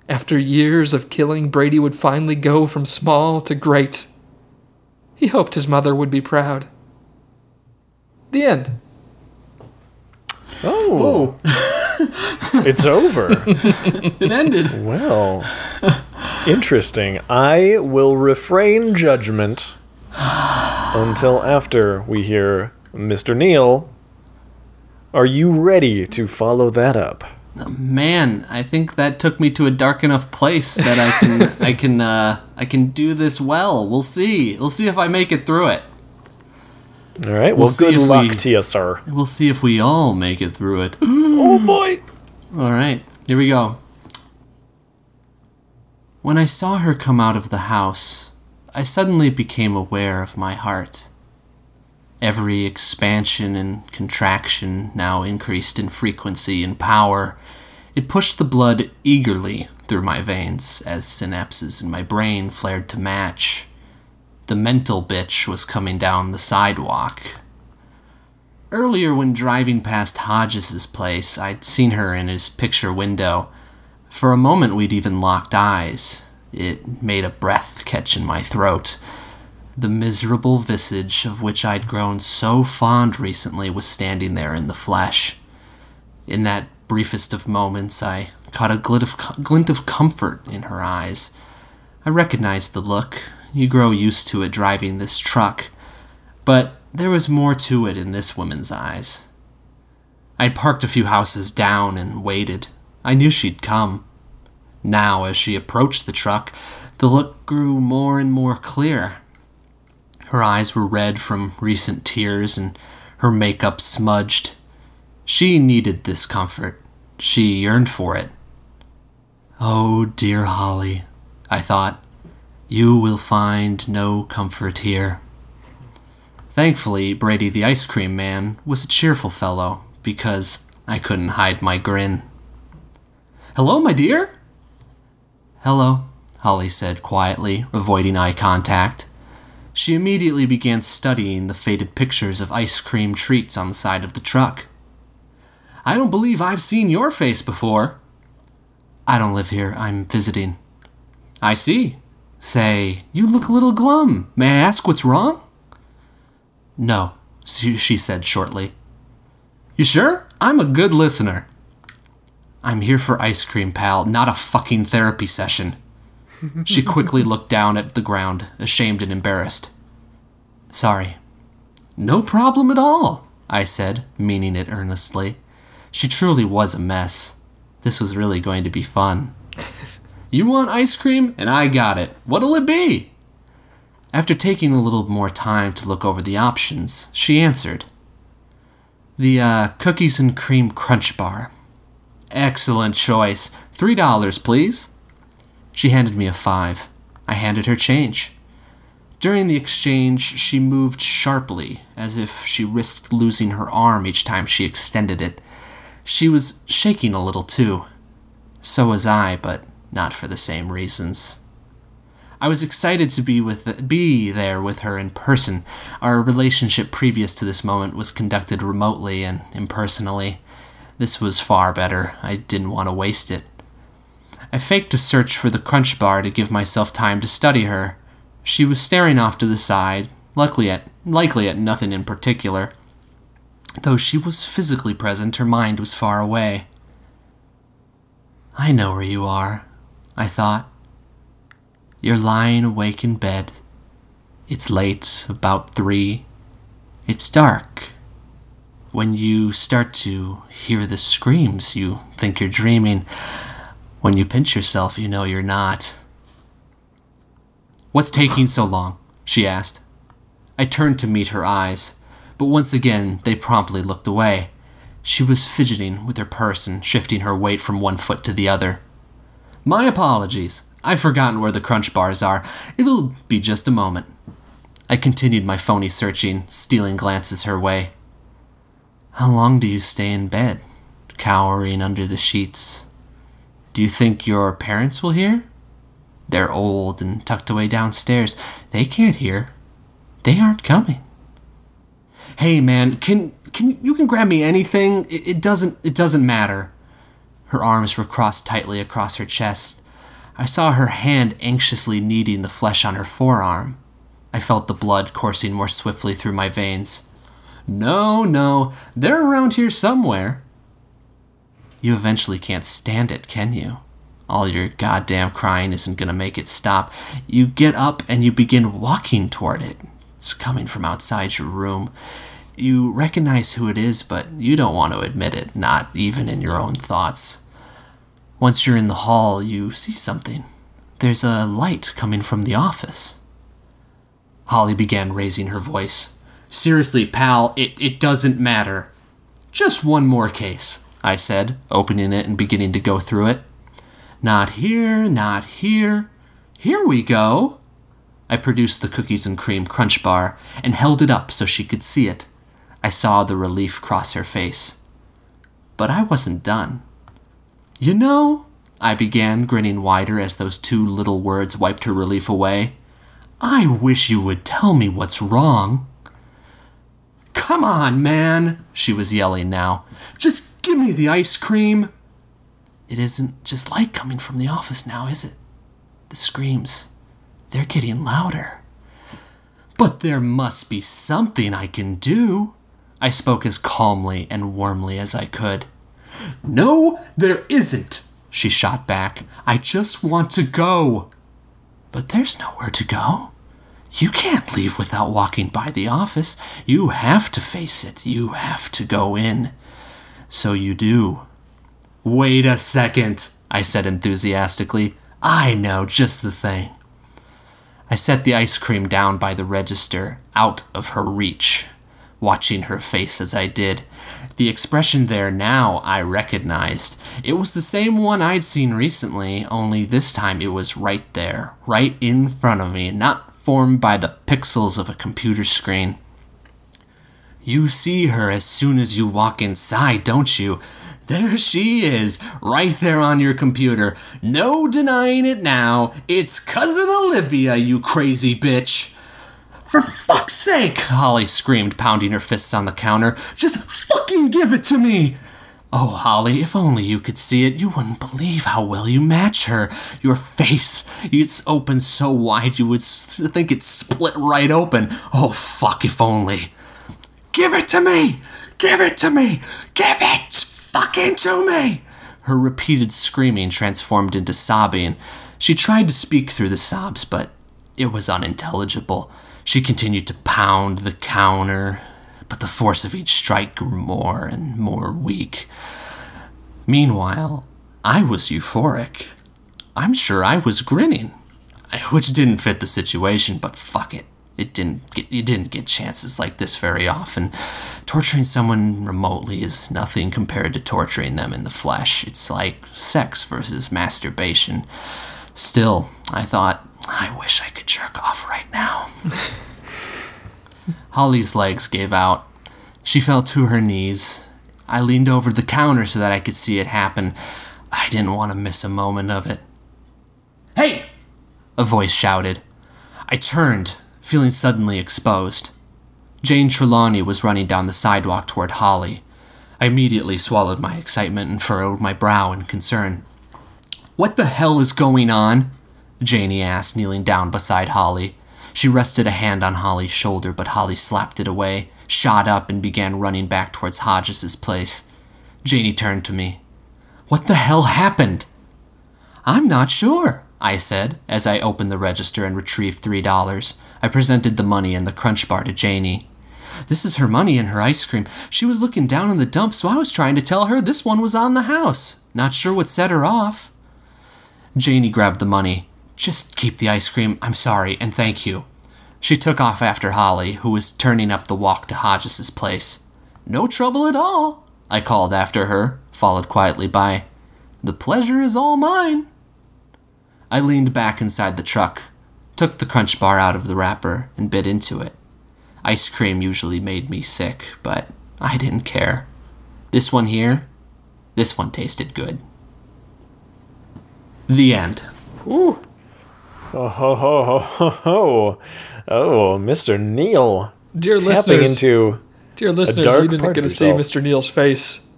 After years of killing, Brady would finally go from small to great. He hoped his mother would be proud. The end. Oh, *laughs* it's over. *laughs* It ended. Well, interesting. I will refrain judgment until after we hear Mr. Neal. Are you ready to follow that up? Man, I think that took me to a dark enough place that I can *laughs* I can uh, I can do this well. We'll see. We'll see if I make it through it. All right. Well, see good luck we- to you, sir. We'll see if we all make it through it. *gasps* Oh boy. All right, here we go. When I saw her come out of the house, I suddenly became aware of my heart. Every expansion and contraction now increased in frequency and power. It pushed the blood eagerly through my veins as synapses in my brain flared to match. The mental bitch was coming down the sidewalk, Earlier, when driving past Hodges's place, I'd seen her in his picture window. For a moment, we'd even locked eyes. It made a breath catch in my throat. The miserable visage of which I'd grown so fond recently was standing there in the flesh. In that briefest of moments, I caught a glint of, glint of comfort in her eyes. I recognized the look. You grow used to it driving this truck. But there was more to it in this woman's eyes. I'd parked a few houses down and waited. I knew she'd come. Now, as she approached the truck, the look grew more and more clear. Her eyes were red from recent tears and her makeup smudged. She needed this comfort. She yearned for it. Oh, dear Holly, I thought, you will find no comfort here. Thankfully, Brady the ice cream man was a cheerful fellow because I couldn't hide my grin. Hello, my dear? Hello, Holly said quietly, avoiding eye contact. She immediately began studying the faded pictures of ice cream treats on the side of the truck. I don't believe I've seen your face before. I don't live here, I'm visiting. I see. Say, you look a little glum. May I ask what's wrong? No, she, said shortly. You sure? I'm a good listener. I'm here for ice cream, pal, not a fucking therapy session. She quickly looked down at the ground, ashamed and embarrassed. Sorry. No problem at all, I said, meaning it earnestly. She truly was a mess. This was really going to be fun. *laughs* You want ice cream? And I got it. What'll it be? After taking a little more time to look over the options, she answered. The uh, cookies and cream crunch bar. Excellent choice. Three dollars, please. She handed me a five. I handed her change. During the exchange, she moved sharply, as if she risked losing her arm each time she extended it. She was shaking a little, too. So was I, but not for the same reasons. I was excited to be with be there with her in person. Our relationship previous to this moment was conducted remotely and impersonally. This was far better. I didn't want to waste it. I faked a search for the crunch bar to give myself time to study her. She was staring off to the side, likely at likely at nothing in particular. Though she was physically present, her mind was far away. I know where you are, I thought. You're lying awake in bed. It's late, about three. It's dark. When you start to hear the screams, you think you're dreaming. When you pinch yourself, you know you're not. What's taking so long? she asked. I turned to meet her eyes, but once again they promptly looked away. She was fidgeting with her purse and shifting her weight from one foot to the other. My apologies. I've forgotten where the crunch bars are. It'll be just a moment. I continued my phony searching, stealing glances her way. How long do you stay in bed, cowering under the sheets? Do you think your parents will hear? They're old and tucked away downstairs. They can't hear. They aren't coming. Hey man, can can you can grab me anything? It, it doesn't it doesn't matter. Her arms were crossed tightly across her chest. I saw her hand anxiously kneading the flesh on her forearm. I felt the blood coursing more swiftly through my veins. No, no, they're around here somewhere. You eventually can't stand it, can you? All your goddamn crying isn't gonna make it stop. You get up and you begin walking toward it. It's coming from outside your room. You recognize who it is, but you don't want to admit it, not even in your own thoughts. Once you're in the hall, you see something. There's a light coming from the office. Holly began raising her voice. Seriously, pal, it, it doesn't matter. Just one more case, I said, opening it and beginning to go through it. Not here, not here. Here we go. I produced the cookies and cream crunch bar and held it up so she could see it. I saw the relief cross her face. But I wasn't done. You know, I began, grinning wider as those two little words wiped her relief away. I wish you would tell me what's wrong. Come on, man, she was yelling now. Just give me the ice cream. It isn't just light coming from the office now, is it? The screams, they're getting louder. But there must be something I can do. I spoke as calmly and warmly as I could. No, there isn't, she shot back. I just want to go. But there's nowhere to go. You can't leave without walking by the office. You have to face it. You have to go in. So you do. Wait a second, I said enthusiastically. I know just the thing. I set the ice cream down by the register, out of her reach, watching her face as I did. The expression there now I recognized. It was the same one I'd seen recently, only this time it was right there, right in front of me, not formed by the pixels of a computer screen. You see her as soon as you walk inside, don't you? There she is, right there on your computer. No denying it now. It's Cousin Olivia, you crazy bitch. For fuck's sake, Holly screamed, pounding her fists on the counter. Just fucking give it to me! Oh, Holly, if only you could see it, you wouldn't believe how well you match her. Your face, it's open so wide you would think it's split right open. Oh, fuck, if only. Give it to me! Give it to me! Give it fucking to me! Her repeated screaming transformed into sobbing. She tried to speak through the sobs, but it was unintelligible. She continued to pound the counter, but the force of each strike grew more and more weak. Meanwhile, I was euphoric. I'm sure I was grinning, which didn't fit the situation, but fuck it. It didn't get you didn't get chances like this very often. Torturing someone remotely is nothing compared to torturing them in the flesh. It's like sex versus masturbation. Still, I thought, I wish I could jerk off right now. *laughs* Holly's legs gave out. She fell to her knees. I leaned over the counter so that I could see it happen. I didn't want to miss a moment of it. Hey! a voice shouted. I turned, feeling suddenly exposed. Jane Trelawney was running down the sidewalk toward Holly. I immediately swallowed my excitement and furrowed my brow in concern. What the hell is going on? Janie asked, kneeling down beside Holly. She rested a hand on Holly's shoulder, but Holly slapped it away, shot up, and began running back towards Hodges's place. Janie turned to me. What the hell happened? I'm not sure, I said, as I opened the register and retrieved three dollars. I presented the money and the crunch bar to Janie. This is her money and her ice cream. She was looking down in the dump, so I was trying to tell her this one was on the house. Not sure what set her off. Janie grabbed the money. Just keep the ice cream, I'm sorry, and thank you. She took off after Holly, who was turning up the walk to Hodges's place. No trouble at all, I called after her, followed quietly by, The pleasure is all mine. I leaned back inside the truck, took the crunch bar out of the wrapper, and bit into it. Ice cream usually made me sick, but I didn't care. This one here, this one tasted good. The end. Ooh. Oh ho ho ho ho ho! Oh, Mr. Neal Dear tapping listeners, into dear listeners, you didn't get to see. Mr. Neal's face.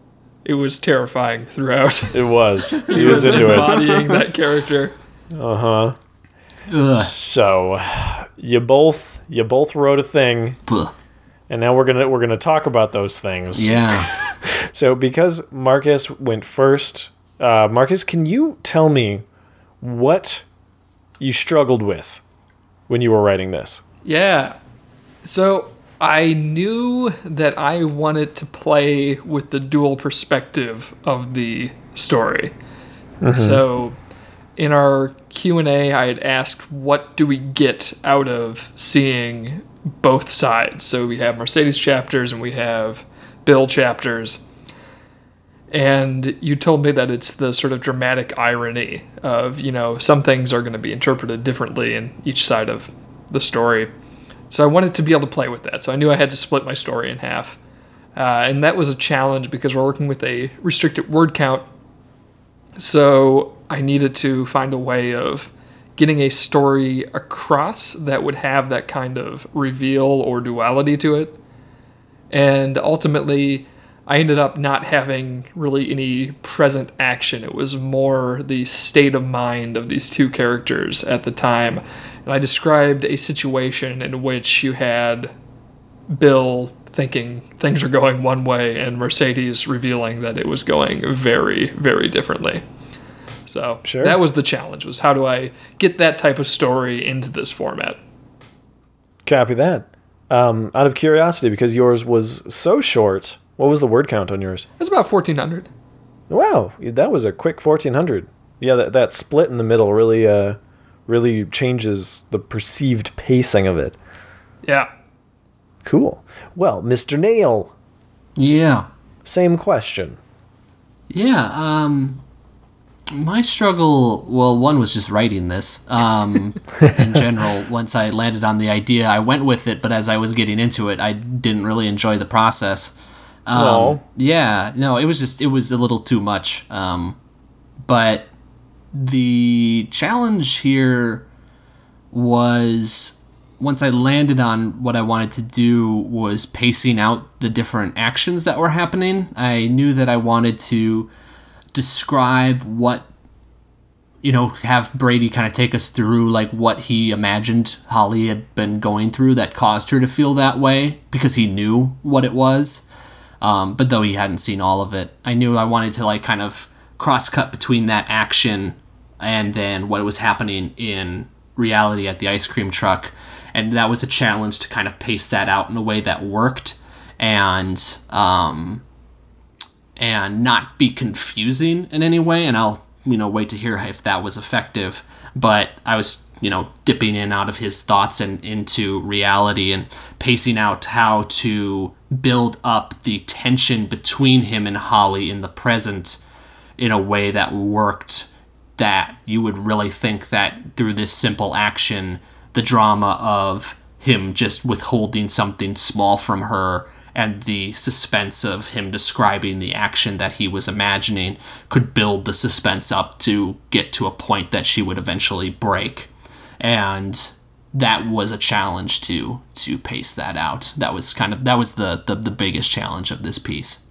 It was terrifying throughout. it was he *laughs* he was was into it. embodying that character. Uh huh. Ugh. So you both you both wrote a thing, Bleh. and now we're gonna we're gonna talk about those things. Yeah. *laughs* So because Marcus went first, uh, Marcus, can you tell me what you struggled with when you were writing this? Yeah. So I knew that I wanted to play with the dual perspective of the story. So in our Q&A I had asked what do we get out of seeing both sides. So we have Mercedes chapters and we have Bill chapters. And you told me that it's the sort of dramatic irony of, you know, some things are going to be interpreted differently in each side of the story. So I wanted to be able to play with that. So I knew I had to split my story in half. Uh, and that was a challenge because we're working with a restricted word count. So I needed to find a way of getting a story across that would have that kind of reveal or duality to it. And ultimately, I ended up not having really any present action. It was more the state of mind of these two characters at the time. And I described a situation in which you had Bill thinking things are going one way and Mercedes revealing that it was going very, very differently. So Sure. that was the challenge was how do I get that type of story into this format? Copy that. Um, out of curiosity, because yours was so short, what was the word count on yours? It's about 1400. Wow, that was a quick fourteen hundred. Yeah, that that split in the middle really uh really changes the perceived pacing of it. Yeah. Cool. Well, Mr. Neal, Yeah. same question. Yeah, um my struggle, well, one was just writing this. Um *laughs* in general, once I landed on the idea, I went with it, but as I was getting into it, I didn't really enjoy the process. Um, Oh. yeah, no, it was just it was a little too much. Um but the challenge here was once I landed on what I wanted to do was pacing out the different actions that were happening. I knew that I wanted to describe what you know have Brady kind of take us through like what he imagined Holly had been going through that caused her to feel that way because he knew what it was. Um, but though he hadn't seen all of it, I knew I wanted to like kind of cross cut between that action and then what was happening in reality at the ice cream truck. And that was a challenge to kind of pace that out in a way that worked and um, and not be confusing in any way. And I'll you know wait to hear if that was effective. But I was you know dipping in out of his thoughts and into reality and pacing out how to build up the tension between him and Holly in the present in a way that worked that you would really think that through this simple action the drama of him just withholding something small from her and the suspense of him describing the action that he was imagining could build the suspense up to get to a point that she would eventually break and that was a challenge to to pace that out. That was kind of that was the the, the biggest challenge of this piece.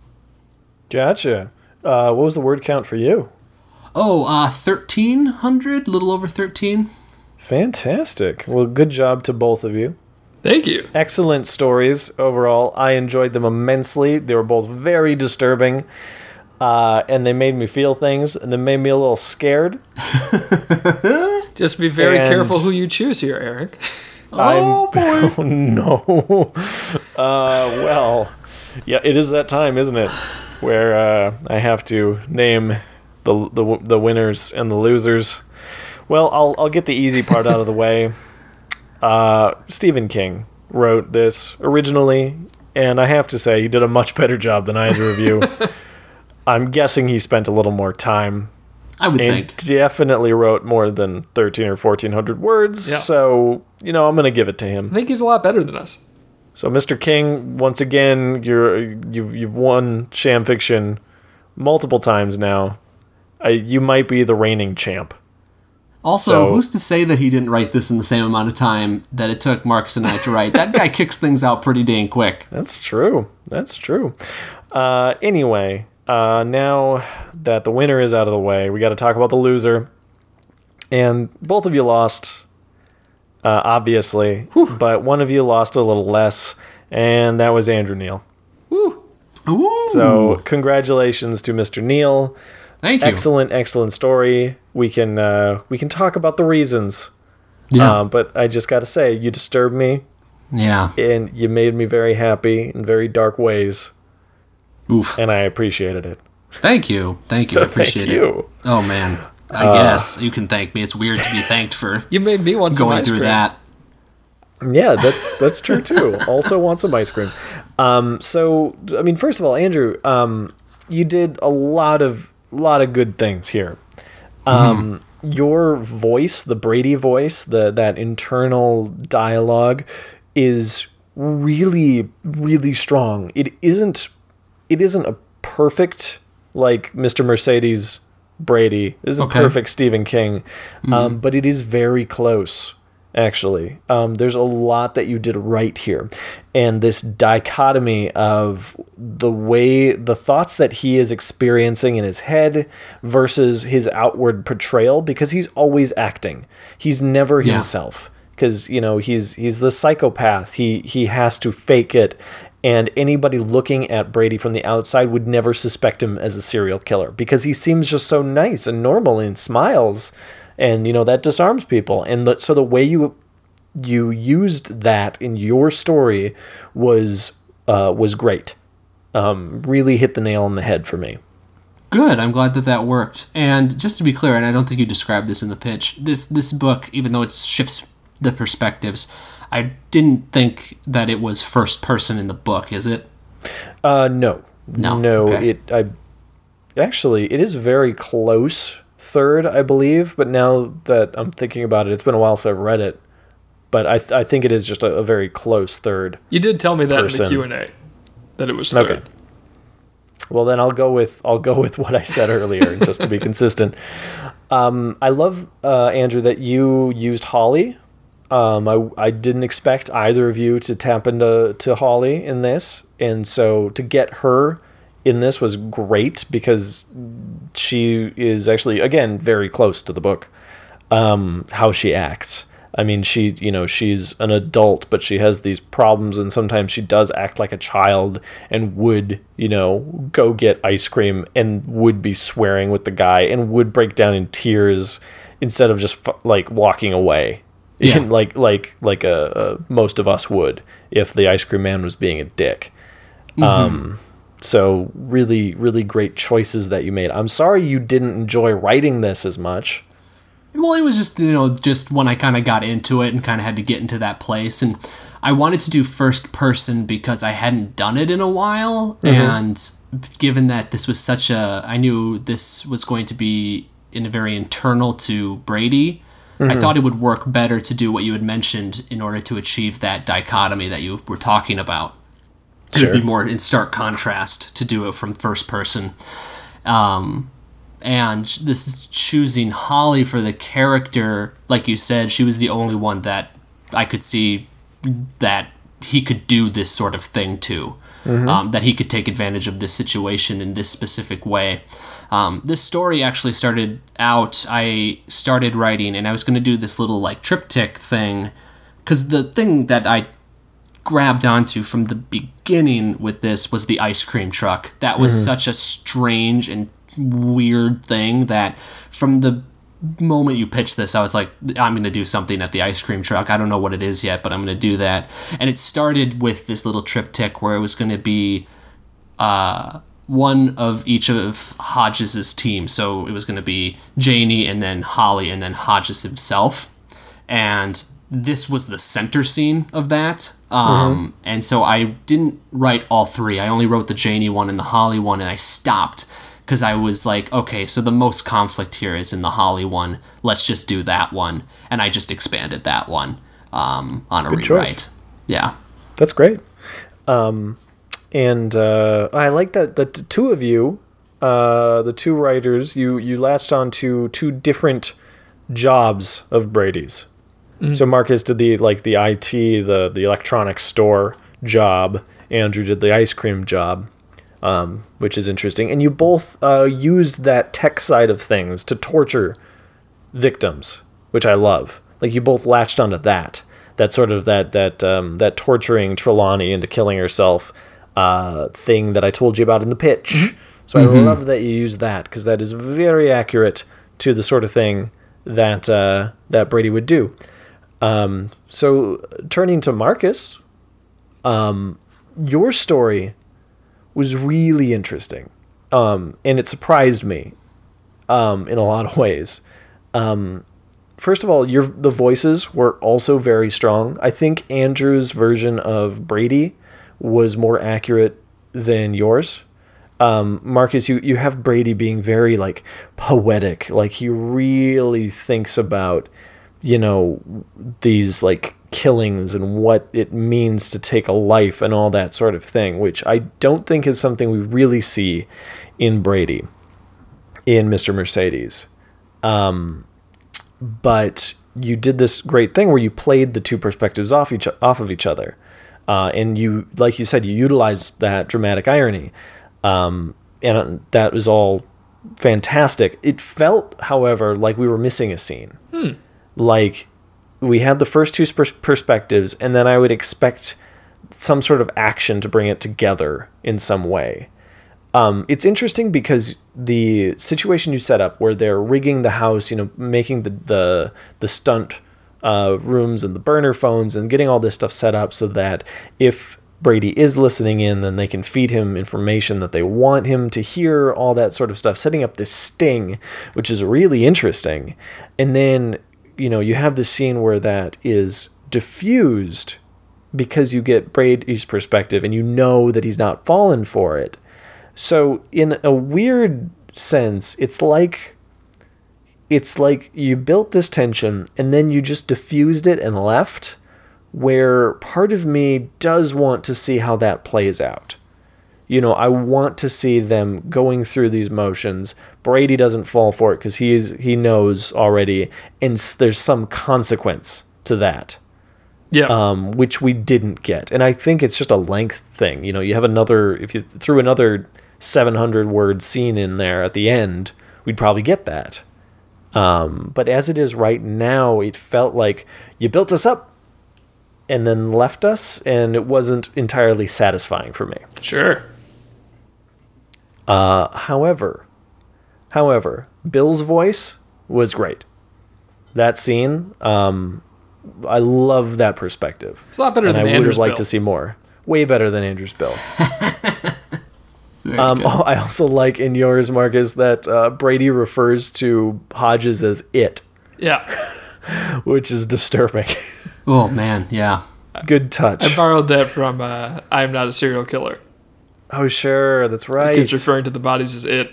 Gotcha. Uh, what was the word count for you? Oh, uh, 1300, little over 13. Fantastic. Well, good job to both of you. Thank you. Excellent stories overall. I enjoyed them immensely. They were both very disturbing. Uh, and they made me feel things, and they made me a little scared. *laughs* Just be very And- careful who you choose here, Eric. Oh, boy. *laughs* Oh no. Uh, well, yeah, it is that time, isn't it, where uh, I have to name the, the the winners and the losers. Well, I'll I'll get the easy part out of the way. Uh, Stephen King wrote this originally, and I have to say he did a much better job than either of you. I'm guessing he spent a little more time I would and think. definitely wrote more than 13 or 1400 words. Yeah. So, you know, I'm going to give it to him. I think he's a lot better than us. So, Mr. King, once again, you're you've you've won Sham Fiction multiple times now. I, you might be the reigning champ. Also, So- who's to say that he didn't write this in the same amount of time that it took Marcus and I to write? That guy *laughs* kicks things out pretty dang quick. That's true. That's true. Uh, anyway, uh, now that the winner is out of the way, we got to talk about the loser. And both of you lost, uh, obviously, but one of you lost a little less, and that was Andrew Neal. So, congratulations to Mr. Neal. Thank you. Excellent, excellent story. We can uh, we can talk about the reasons. Yeah. Uh, but I just got to say, you disturbed me, yeah. and you made me very happy in very dark ways, Oof. and I appreciated it. Thank you. Thank you. So I appreciate thank it. you. Oh man. I guess you can thank me. It's weird to be thanked for *laughs* You made me want going through cream. that. Yeah, that's that's true too. *laughs* also want some ice cream. Um, so I mean, first of all, Andrew, um, you did a lot of lot of good things here. Um, Your voice, the Brady voice, the that internal dialogue, is really really strong. It isn't it isn't a perfect like Mr. Mercedes Brady. It isn't Okay. perfect Stephen King, um, but it is very close. Actually, um, there's a lot that you did right here, and this dichotomy of the way the thoughts that he is experiencing in his head versus his outward portrayal, because he's always acting. He's never Yeah. himself because you know he's he's the psychopath. He he has to fake it, and anybody looking at Brady from the outside would never suspect him as a serial killer because he seems just so nice and normal and smiles, and you know that disarms people. And the, so the way you you used that in your story was uh, was great. Um, really hit the nail on the head for me. Good. I'm glad that that worked. And just to be clear, and I don't think you described this in the pitch. This this book, even though it shifts the perspectives, I didn't think that it was first person in the book. Is it? Uh, no, No, no. okay. It I actually it is very close third, I believe. But now that I'm thinking about it, it's been a while since I've read it. But I th- I think it is just a, a very close third. You did tell me that Person. in the Q and A that it was third. Okay. Well, then I'll go with I'll go with what I said earlier, *laughs* just to be consistent. Um, I love uh, Andrew that you used Holly. Um, I I didn't expect either of you to tap into to Holly in this, and so to get her in this was great because she is actually again very close to the book. Um, how she acts. I mean, she, you know, she's an adult, but she has these problems, and sometimes she does act like a child and would, you know, go get ice cream and would be swearing with the guy and would break down in tears instead of just like walking away, *laughs* Yeah. like like like a, a most of us would if the ice cream man was being a dick. Um, so really, really great choices that you made. I'm sorry you didn't enjoy writing this as much. Well, it was just you know just when I kind of got into it and kind of had to get into that place, and I wanted to do first person because I hadn't done it in a while, mm-hmm. and given that this was such a, I knew this was going to be in a very internal to Brady. I mm-hmm. thought it would work better to do what you had mentioned in order to achieve that dichotomy that you were talking about. It would be more in stark contrast to do it from first person. Um, and this is choosing Holly for the character. Like you said, she was the only one that I could see that he could do this sort of thing to. Um, that he could take advantage of this situation in this specific way. Um, this story actually started out. I started writing, and I was going to do this little like triptych thing, because the thing that I grabbed onto from the beginning with this was the ice cream truck. That was such a strange and weird thing that from the moment you pitched this, I was like, I'm going to do something at the ice cream truck. I don't know what it is yet, but I'm going to do that. And it started with this little triptych where it was going to be uh, one of each of Hodges's team. So it was going to be Janie and then Holly and then Hodges himself. And this was the center scene of that. Um, And so I didn't write all three. I only wrote the Janie one and the Holly one, and I stopped because I was like, okay, so the most conflict here is in the Holly one. Let's just do that one. And I just expanded that one um, on a Good rewrite. choice. Yeah. That's great. Um, and uh, I like that the t- two of you, uh, the two writers, you you latched on to two different jobs of Brady's. So Marcus did the like the IT, the the electronics store job. Andrew did the ice cream job, um, which is interesting. And you both uh, used that tech side of things to torture victims, which I love. Like you both latched onto that, that sort of that that um, that torturing Trelawney into killing herself uh, thing that I told you about in the pitch. So I love that you use that because that is very accurate to the sort of thing that uh, that Brady would do. Um, so turning to Marcus, um, your story was really interesting, um, and it surprised me um, in a lot of ways. Um, first of all, your the voices were also very strong. I think Andrew's version of Brady was more accurate than yours. Um, Marcus, you, you have Brady being very like poetic, like he really thinks about, you know, these like killings and what it means to take a life and all that sort of thing, which I don't think is something we really see in Brady, in Mr. Mercedes. Um, but you did this great thing where you played the two perspectives off each off of each other, uh, and you, like you said, you utilized that dramatic irony, um, and that was all fantastic. It felt, however, like we were missing a scene. Like we had the first two pers- perspectives, and then I would expect some sort of action to bring it together in some way. Um, it's interesting because the situation you set up, where they're rigging the house, you know, making the the the stunt uh, rooms and the burner phones, and getting all this stuff set up so that if Brady is listening in, then they can feed him information that they want him to hear, all that sort of stuff, setting up this sting, which is really interesting. And then, you know, you have the scene where that is diffused because you get Brady's perspective and you know that he's not fallen for it. So in a weird sense, it's like it's like you built this tension and then you just diffused it and left where part of me does want to see how that plays out. You know, I want to see them going through these motions. Brady doesn't fall for it because he's he knows already, and there's some consequence to that Yeah. um, which we didn't get. And I think it's just a length thing. You know, you have another, if you threw another 700 word scene in there at the end, we'd probably get that. Um, but as it is right now, it felt like you built us up and then left us, and it wasn't entirely satisfying for me. sure. Uh, however, however, Bill's voice was great. That scene, um, I love that perspective. It's a lot better and than I would Andrew's have liked Bill. to see more. Way better than Andrew's Bill. *laughs* Um, oh, *laughs* I also like in yours, Marcus, that uh, Brady refers to Hodges as it, Yeah. *laughs* which is disturbing. oh man, yeah. Good touch. I borrowed that from uh, I Am Not a Serial Killer. Oh, sure, that's right. Keeps referring to the bodies as it.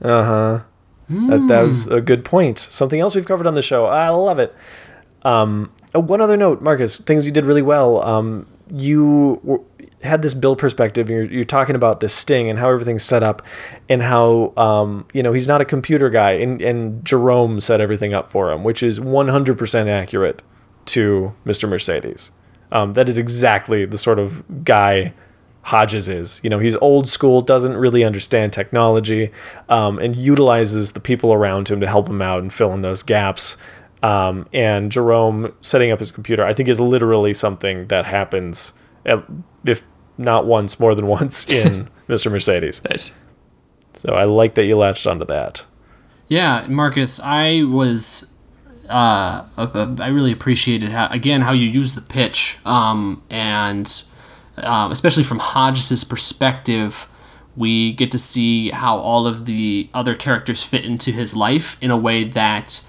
Uh huh. That, that was a good point. Something else we've covered on the show. I love it. Um, oh, one other note, Marcus. Things you did really well. Um, you, were, had this Bill perspective. You're, you're talking about this sting and how everything's set up, and how um, you know he's not a computer guy, and and Jerome set everything up for him, which is 100% accurate to Mr. Mercedes. Um, that is exactly the sort of guy Hodges is. You know, he's old school, doesn't really understand technology, um, and utilizes the people around him to help him out and fill in those gaps. Um, and Jerome setting up his computer, I think, is literally something that happens, at, if not once, more than *laughs* once in *laughs* Mr. Mercedes. Nice. So I like that you latched onto that. Yeah, Marcus, I was. Uh, I really appreciated how again how you use the pitch, um, and um, especially from Hodges' perspective, we get to see how all of the other characters fit into his life in a way that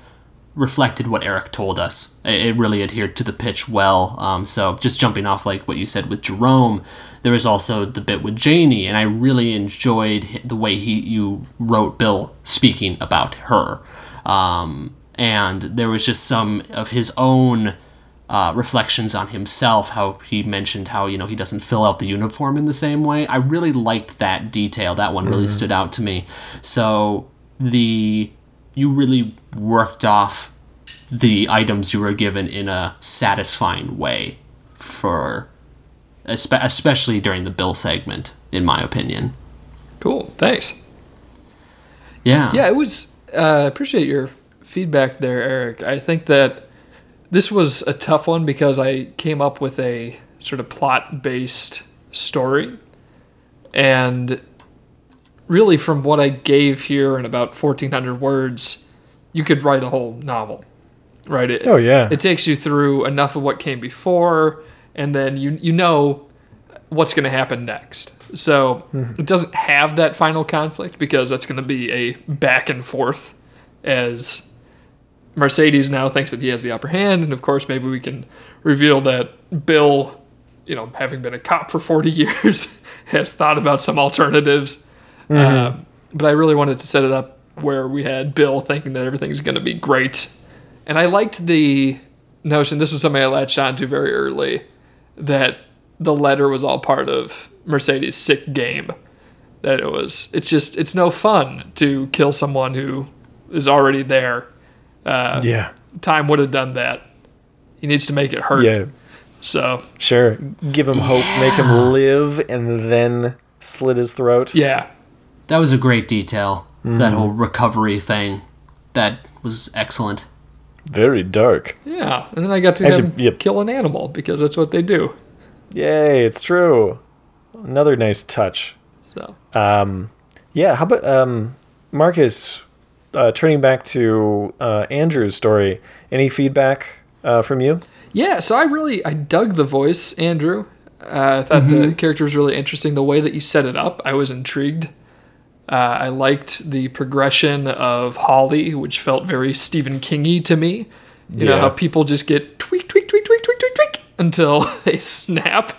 reflected what Eric told us. It, really adhered to the pitch well. Um, so just jumping off like what you said with Jerome, there was also the bit with Janie, and I really enjoyed the way he you wrote Bill speaking about her. Um, and there was just some of his own uh, reflections on himself. How he mentioned how you know he doesn't fill out the uniform in the same way. I really liked that detail. That one really stood out to me. So the you really worked off the items you were given in a satisfying way for especially during the bill segment in my opinion Cool. Thanks. yeah Yeah, it was. Uh, appreciate your feedback there, Eric. I think that this was a tough one because I came up with a sort of plot based story. And really, from what I gave here in about 1,400 words, you could write a whole novel, right? It, Oh, yeah. It takes you through enough of what came before, and then you, you know what's going to happen next. So mm-hmm. it doesn't have that final conflict because that's going to be a back and forth as Mercedes now thinks that he has the upper hand. And of course, maybe we can reveal that Bill, you know, having been a cop for 40 *laughs* years, has thought about some alternatives. Um, but I really wanted to set it up where we had Bill thinking that everything's going to be great. And I liked the notion, this was something I latched onto very early, that the letter was all part of Mercedes' sick game. That it was, it's just, it's no fun to kill someone who is already there. Uh, Yeah. Time would have done that. He needs to make it hurt. Yeah. So, Sure. Give him hope, make him live, and then slit his throat. yeah. that was a great detail that whole recovery thing that was excellent Very dark. Yeah. And then I got to Actually, have yep. kill an animal because that's what they do. Yay, it's true. Another nice touch. So, Um, yeah, how about um, Marcus? Uh, turning back to uh, Andrew's story, any feedback uh, from you? Yeah, so I really I dug the voice, Andrew. Uh, I thought the character was really interesting. The way that you set it up, I was intrigued. Uh, I liked the progression of Holly, which felt very Stephen Kingy to me. You know how people just get tweak, tweak, tweak, tweak, tweak, tweak, tweak until *laughs* they snap.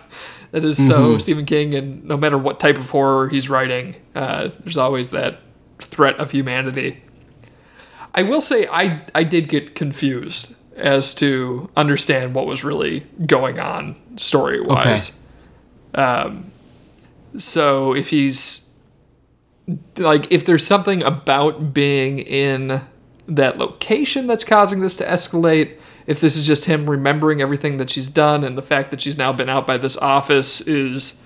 That is so Stephen King, and no matter what type of horror he's writing, uh, there's always that threat of humanity. I will say I I did get confused as to understand what was really going on story wise. Um, so if he's like if there's something about being in that location that's causing this to escalate, if this is just him remembering everything that she's done and the fact that she's now been out by this office is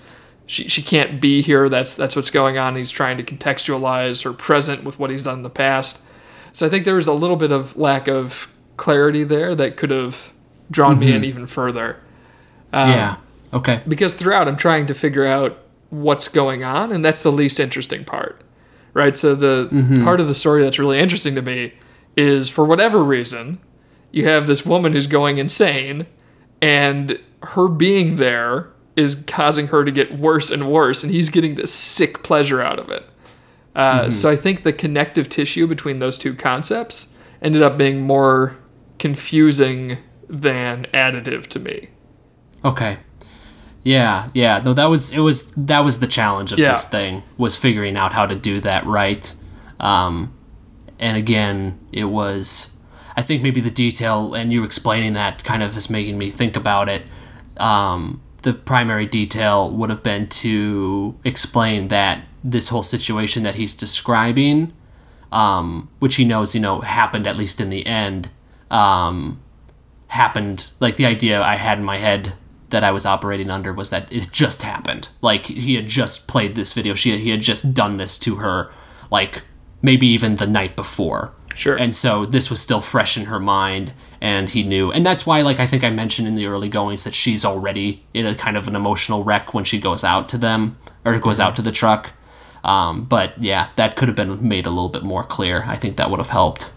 she, she can't be here. That's that's what's going on. He's trying to contextualize her present with what he's done in the past. So I think there was a little bit of lack of clarity there that could have drawn me in even further. Um, yeah okay Because throughout I'm trying to figure out what's going on, and that's the least interesting part. Right? So the part of the story that's really interesting to me is for whatever reason, you have this woman who's going insane, and her being there is causing her to get worse and worse, and he's getting this sick pleasure out of it. Uh, So I think the connective tissue between those two concepts ended up being more confusing than additive to me. Okay. Yeah, yeah. No, that was it was that was the challenge of Yeah. this thing was figuring out how to do that right. Um, and again, it was I think maybe the detail and you explaining that kind of is making me think about it. Um, the primary detail would have been to explain that this whole situation that he's describing, um, which he knows, you know, happened at least in the end, um, happened like the idea I had in my head that I was operating under was that it just happened. Like he had just played this video. She he had just done this to her, like maybe even the night before. Sure. And so this was still fresh in her mind, and he knew. And that's why, like I think I mentioned in the early goings, that she's already in a kind of an emotional wreck when she goes out to them or goes out to the truck. Um, but yeah, that could have been made a little bit more clear. I think that would have helped.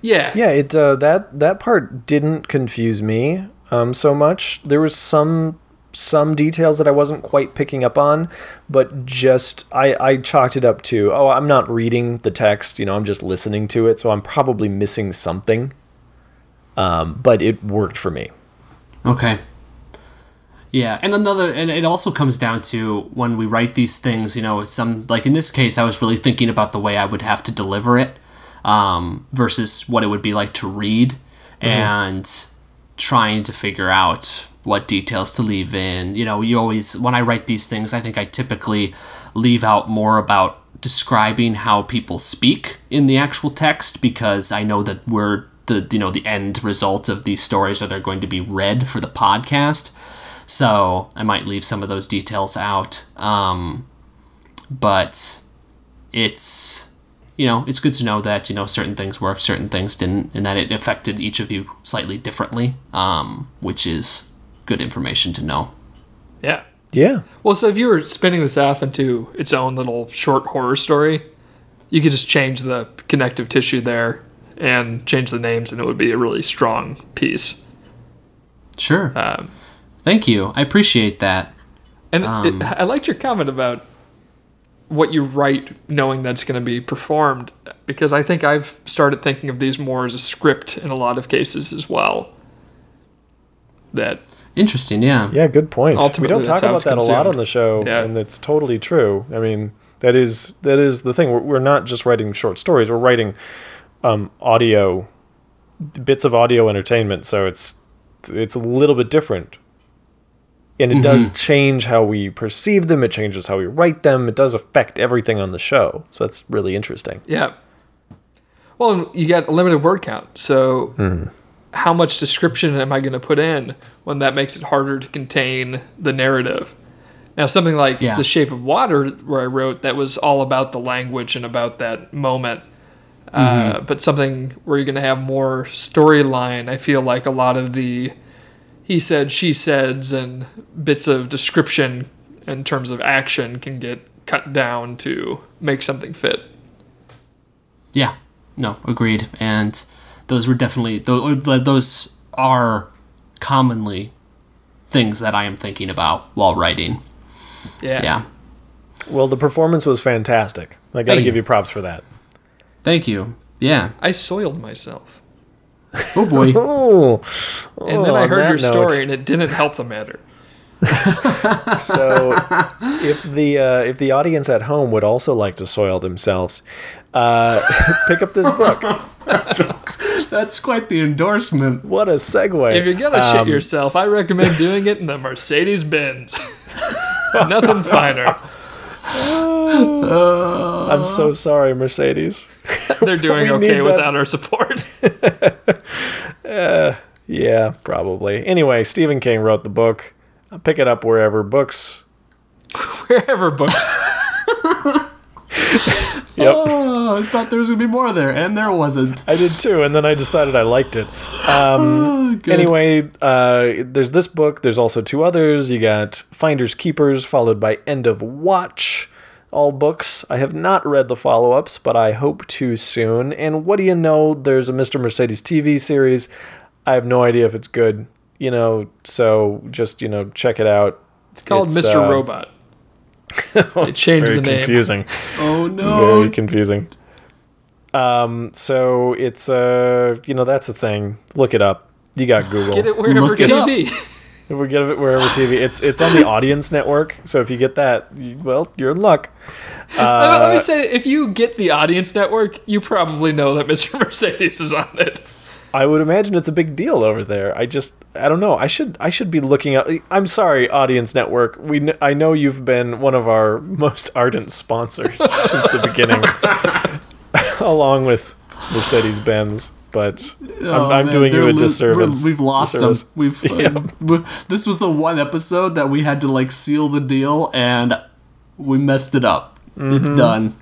Yeah. Yeah, it uh, that that part didn't confuse me um, so much. There was some some details that I wasn't quite picking up on, but just I I chalked it up to oh I'm not reading the text, you know I'm just listening to it, so I'm probably missing something. Um, but it worked for me. Okay. Yeah, and another, and it also comes down to when we write these things, you know, some, like in this case, I was really thinking about the way I would have to deliver it um, versus what it would be like to read and trying to figure out what details to leave in. You know, you always, when I write these things, I think I typically leave out more about describing how people speak in the actual text because I know that we're the you know the end result of these stories are they're going to be read for the podcast so i might leave some of those details out um, but it's you know it's good to know that you know certain things worked certain things didn't and that it affected each of you slightly differently um, which is good information to know Yeah. Yeah. Well, so if you were spinning this off into its own little short horror story, you could just change the connective tissue there and change the names, and it would be a really strong piece. sure Um, thank you i appreciate that and Um, it, I liked your comment about what you write knowing that it's going to be performed, because I think I've started thinking of these more as a script in a lot of cases as well. That interesting yeah Yeah, good point. we don't talk about it's that a lot on the show, Yeah. and it's totally true. I mean, that is that is the thing. We're, we're not just writing short stories; we're writing um, audio bits of audio entertainment. So it's it's a little bit different, and it does mm-hmm. change how we perceive them. It changes how we write them. It does affect everything on the show. So that's really interesting. Yeah. Well, you get a limited word count, so hmm. how much description am I going to put in when that makes it harder to contain the narrative? Now, something like Yeah. The Shape of Water, where I wrote, that was all about the language and about that moment. Uh, mm-hmm. but something where you're going to have more storyline, I feel like a lot of the he said, she said's, and bits of description in terms of action can get cut down to make something fit. Yeah, no, agreed. And those were definitely those. Those are commonly things that I am thinking about while writing. Yeah. Yeah. Well, the performance was fantastic. I got to give you. you props for that. Thank you. Yeah. I soiled myself. Oh boy. *laughs* Oh, And then Oh, I heard your note- story and it didn't help the matter. *laughs* So, if the uh, if the audience at home would also like to soil themselves, uh, *laughs* pick up this book. That's quite the endorsement. What a segue! If you're gonna Um, shit yourself, I recommend doing it in the Mercedes Benz. Nothing finer. *gasps* *gasps* I'm so sorry, Mercedes. *laughs* They're doing okay need that- without our support. *laughs* Uh, yeah, probably. Anyway, Stephen King wrote the book. Pick it up wherever books. *laughs* Wherever books. Yep, Oh, I thought there was gonna be more there, and there wasn't. I did too, and then I decided I liked it. *laughs* Oh. Anyway, uh, there's this book. There's also two others. You got Finders Keepers, followed by End of Watch. All books. I have not read the follow ups, but I hope to soon. And what do you know? There's a Mr. Mercedes TV series. I have no idea if it's good, you know, so just, you know, check it out. It's called It's, Mr. uh, Robot. *laughs* They changed Very the name. confusing. oh no. Very confusing. Um, so it's, uh, you know, that's the thing. Look it up. You got *laughs* Google. Get it wherever Look it. TV. If we get it wherever TV, it's it's on the Audience Network. So if you get that, you, well, you're in luck. *laughs* let, me, let Uh, me say, if you get the Audience Network, you probably know that Mr. Mercedes is on it. I would imagine it's a big deal over there. I just I don't know. I should I should be looking up. I'm sorry, Audience Network. We kn- I know you've been one of our *laughs* most ardent sponsors since the beginning, *laughs* along with Mercedes Benz. But I'm, Oh, I'm man, doing you a lo- disservice. We've lost them. We've. *laughs* This was the one episode that we had to like seal the deal, and we messed it up. Mm-hmm. It's done.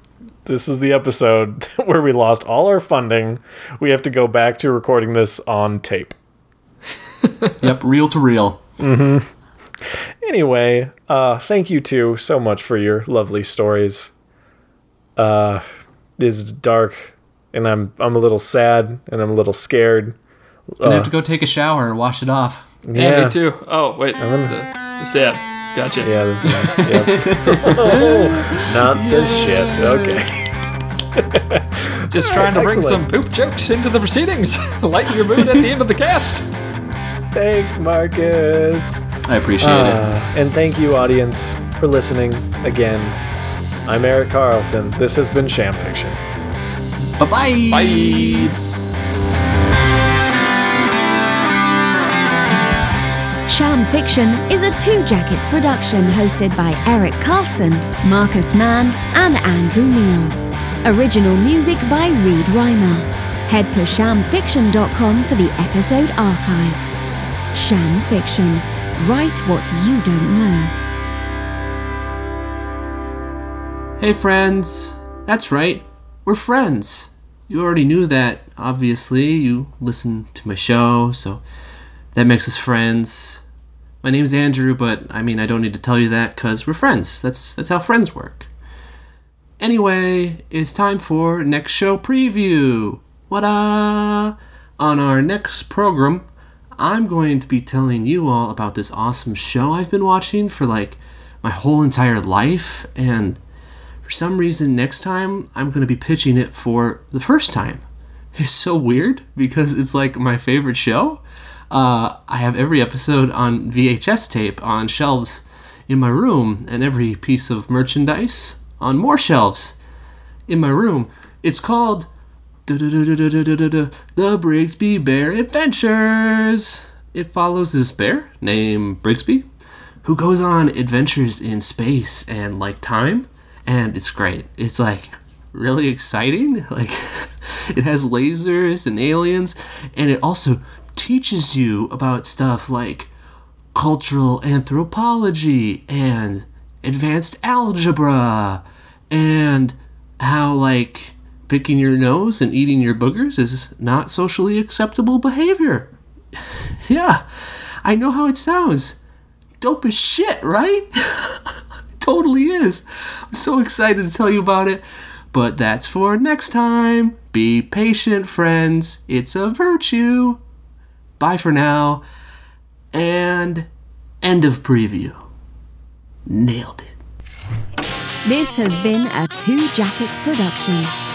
This is the episode *laughs* where we lost all our funding. We have to go back to recording this on tape. Yep, reel to reel. Hmm. Anyway, uh, thank you two so much for your lovely stories. Uh, it is dark, and I'm I'm a little sad, and I'm a little scared. Gonna have to go take a shower and wash it off. Yeah, me too. Oh, wait. I'm The, the sad. Gotcha. Yeah, this is yep. oh, *laughs* not the shit. Okay. Just trying to bring Excellent. some poop jokes into the proceedings. *laughs* Lighten your mood at the end of the cast. Thanks, Marcus. I appreciate Uh, and thank you, audience, for listening again. I'm Eric Carlson. This has been Sham Fiction. it. Bye bye. Bye. Sham Fiction is a Two Jackets production hosted by Eric Carlson, Marcus Mann, and Andrew Neal. Original music by Reed Reimer. Head to shamfiction.com for the episode archive. Sham Fiction. Write what you don't know. Hey, friends. That's right. We're friends. You already knew that, obviously. You listen to my show, so that makes us friends. My name's Andrew, but I mean, I don't need to tell you that because we're friends. That's, that's how friends work. Anyway, it's time for next show preview. What-a! On our next program, I'm going to be telling you all about this awesome show I've been watching for like my whole entire life, and for some reason, next time I'm going to be pitching it for the first time. *laughs* It's so weird because it's like my favorite show. Uh, I have every episode on VHS tape on shelves in my room, and every piece of merchandise on more shelves in my room. It's called the Brigsby Bear Adventures. It follows this bear named Brigsby who goes on adventures in space and like time and it's great it's like really exciting *laughs* like *laughs* it has lasers and aliens and it also teaches you about stuff like cultural anthropology and advanced algebra and how like picking your nose and eating your boogers is not socially acceptable behavior *laughs* yeah i know how it sounds dope as shit, right? *laughs* totally is. I'm so excited to tell you about it. But that's for next time. Be patient, friends. It's a virtue. Bye for now. And end of preview. Nailed it. This has been a Two Jackets production.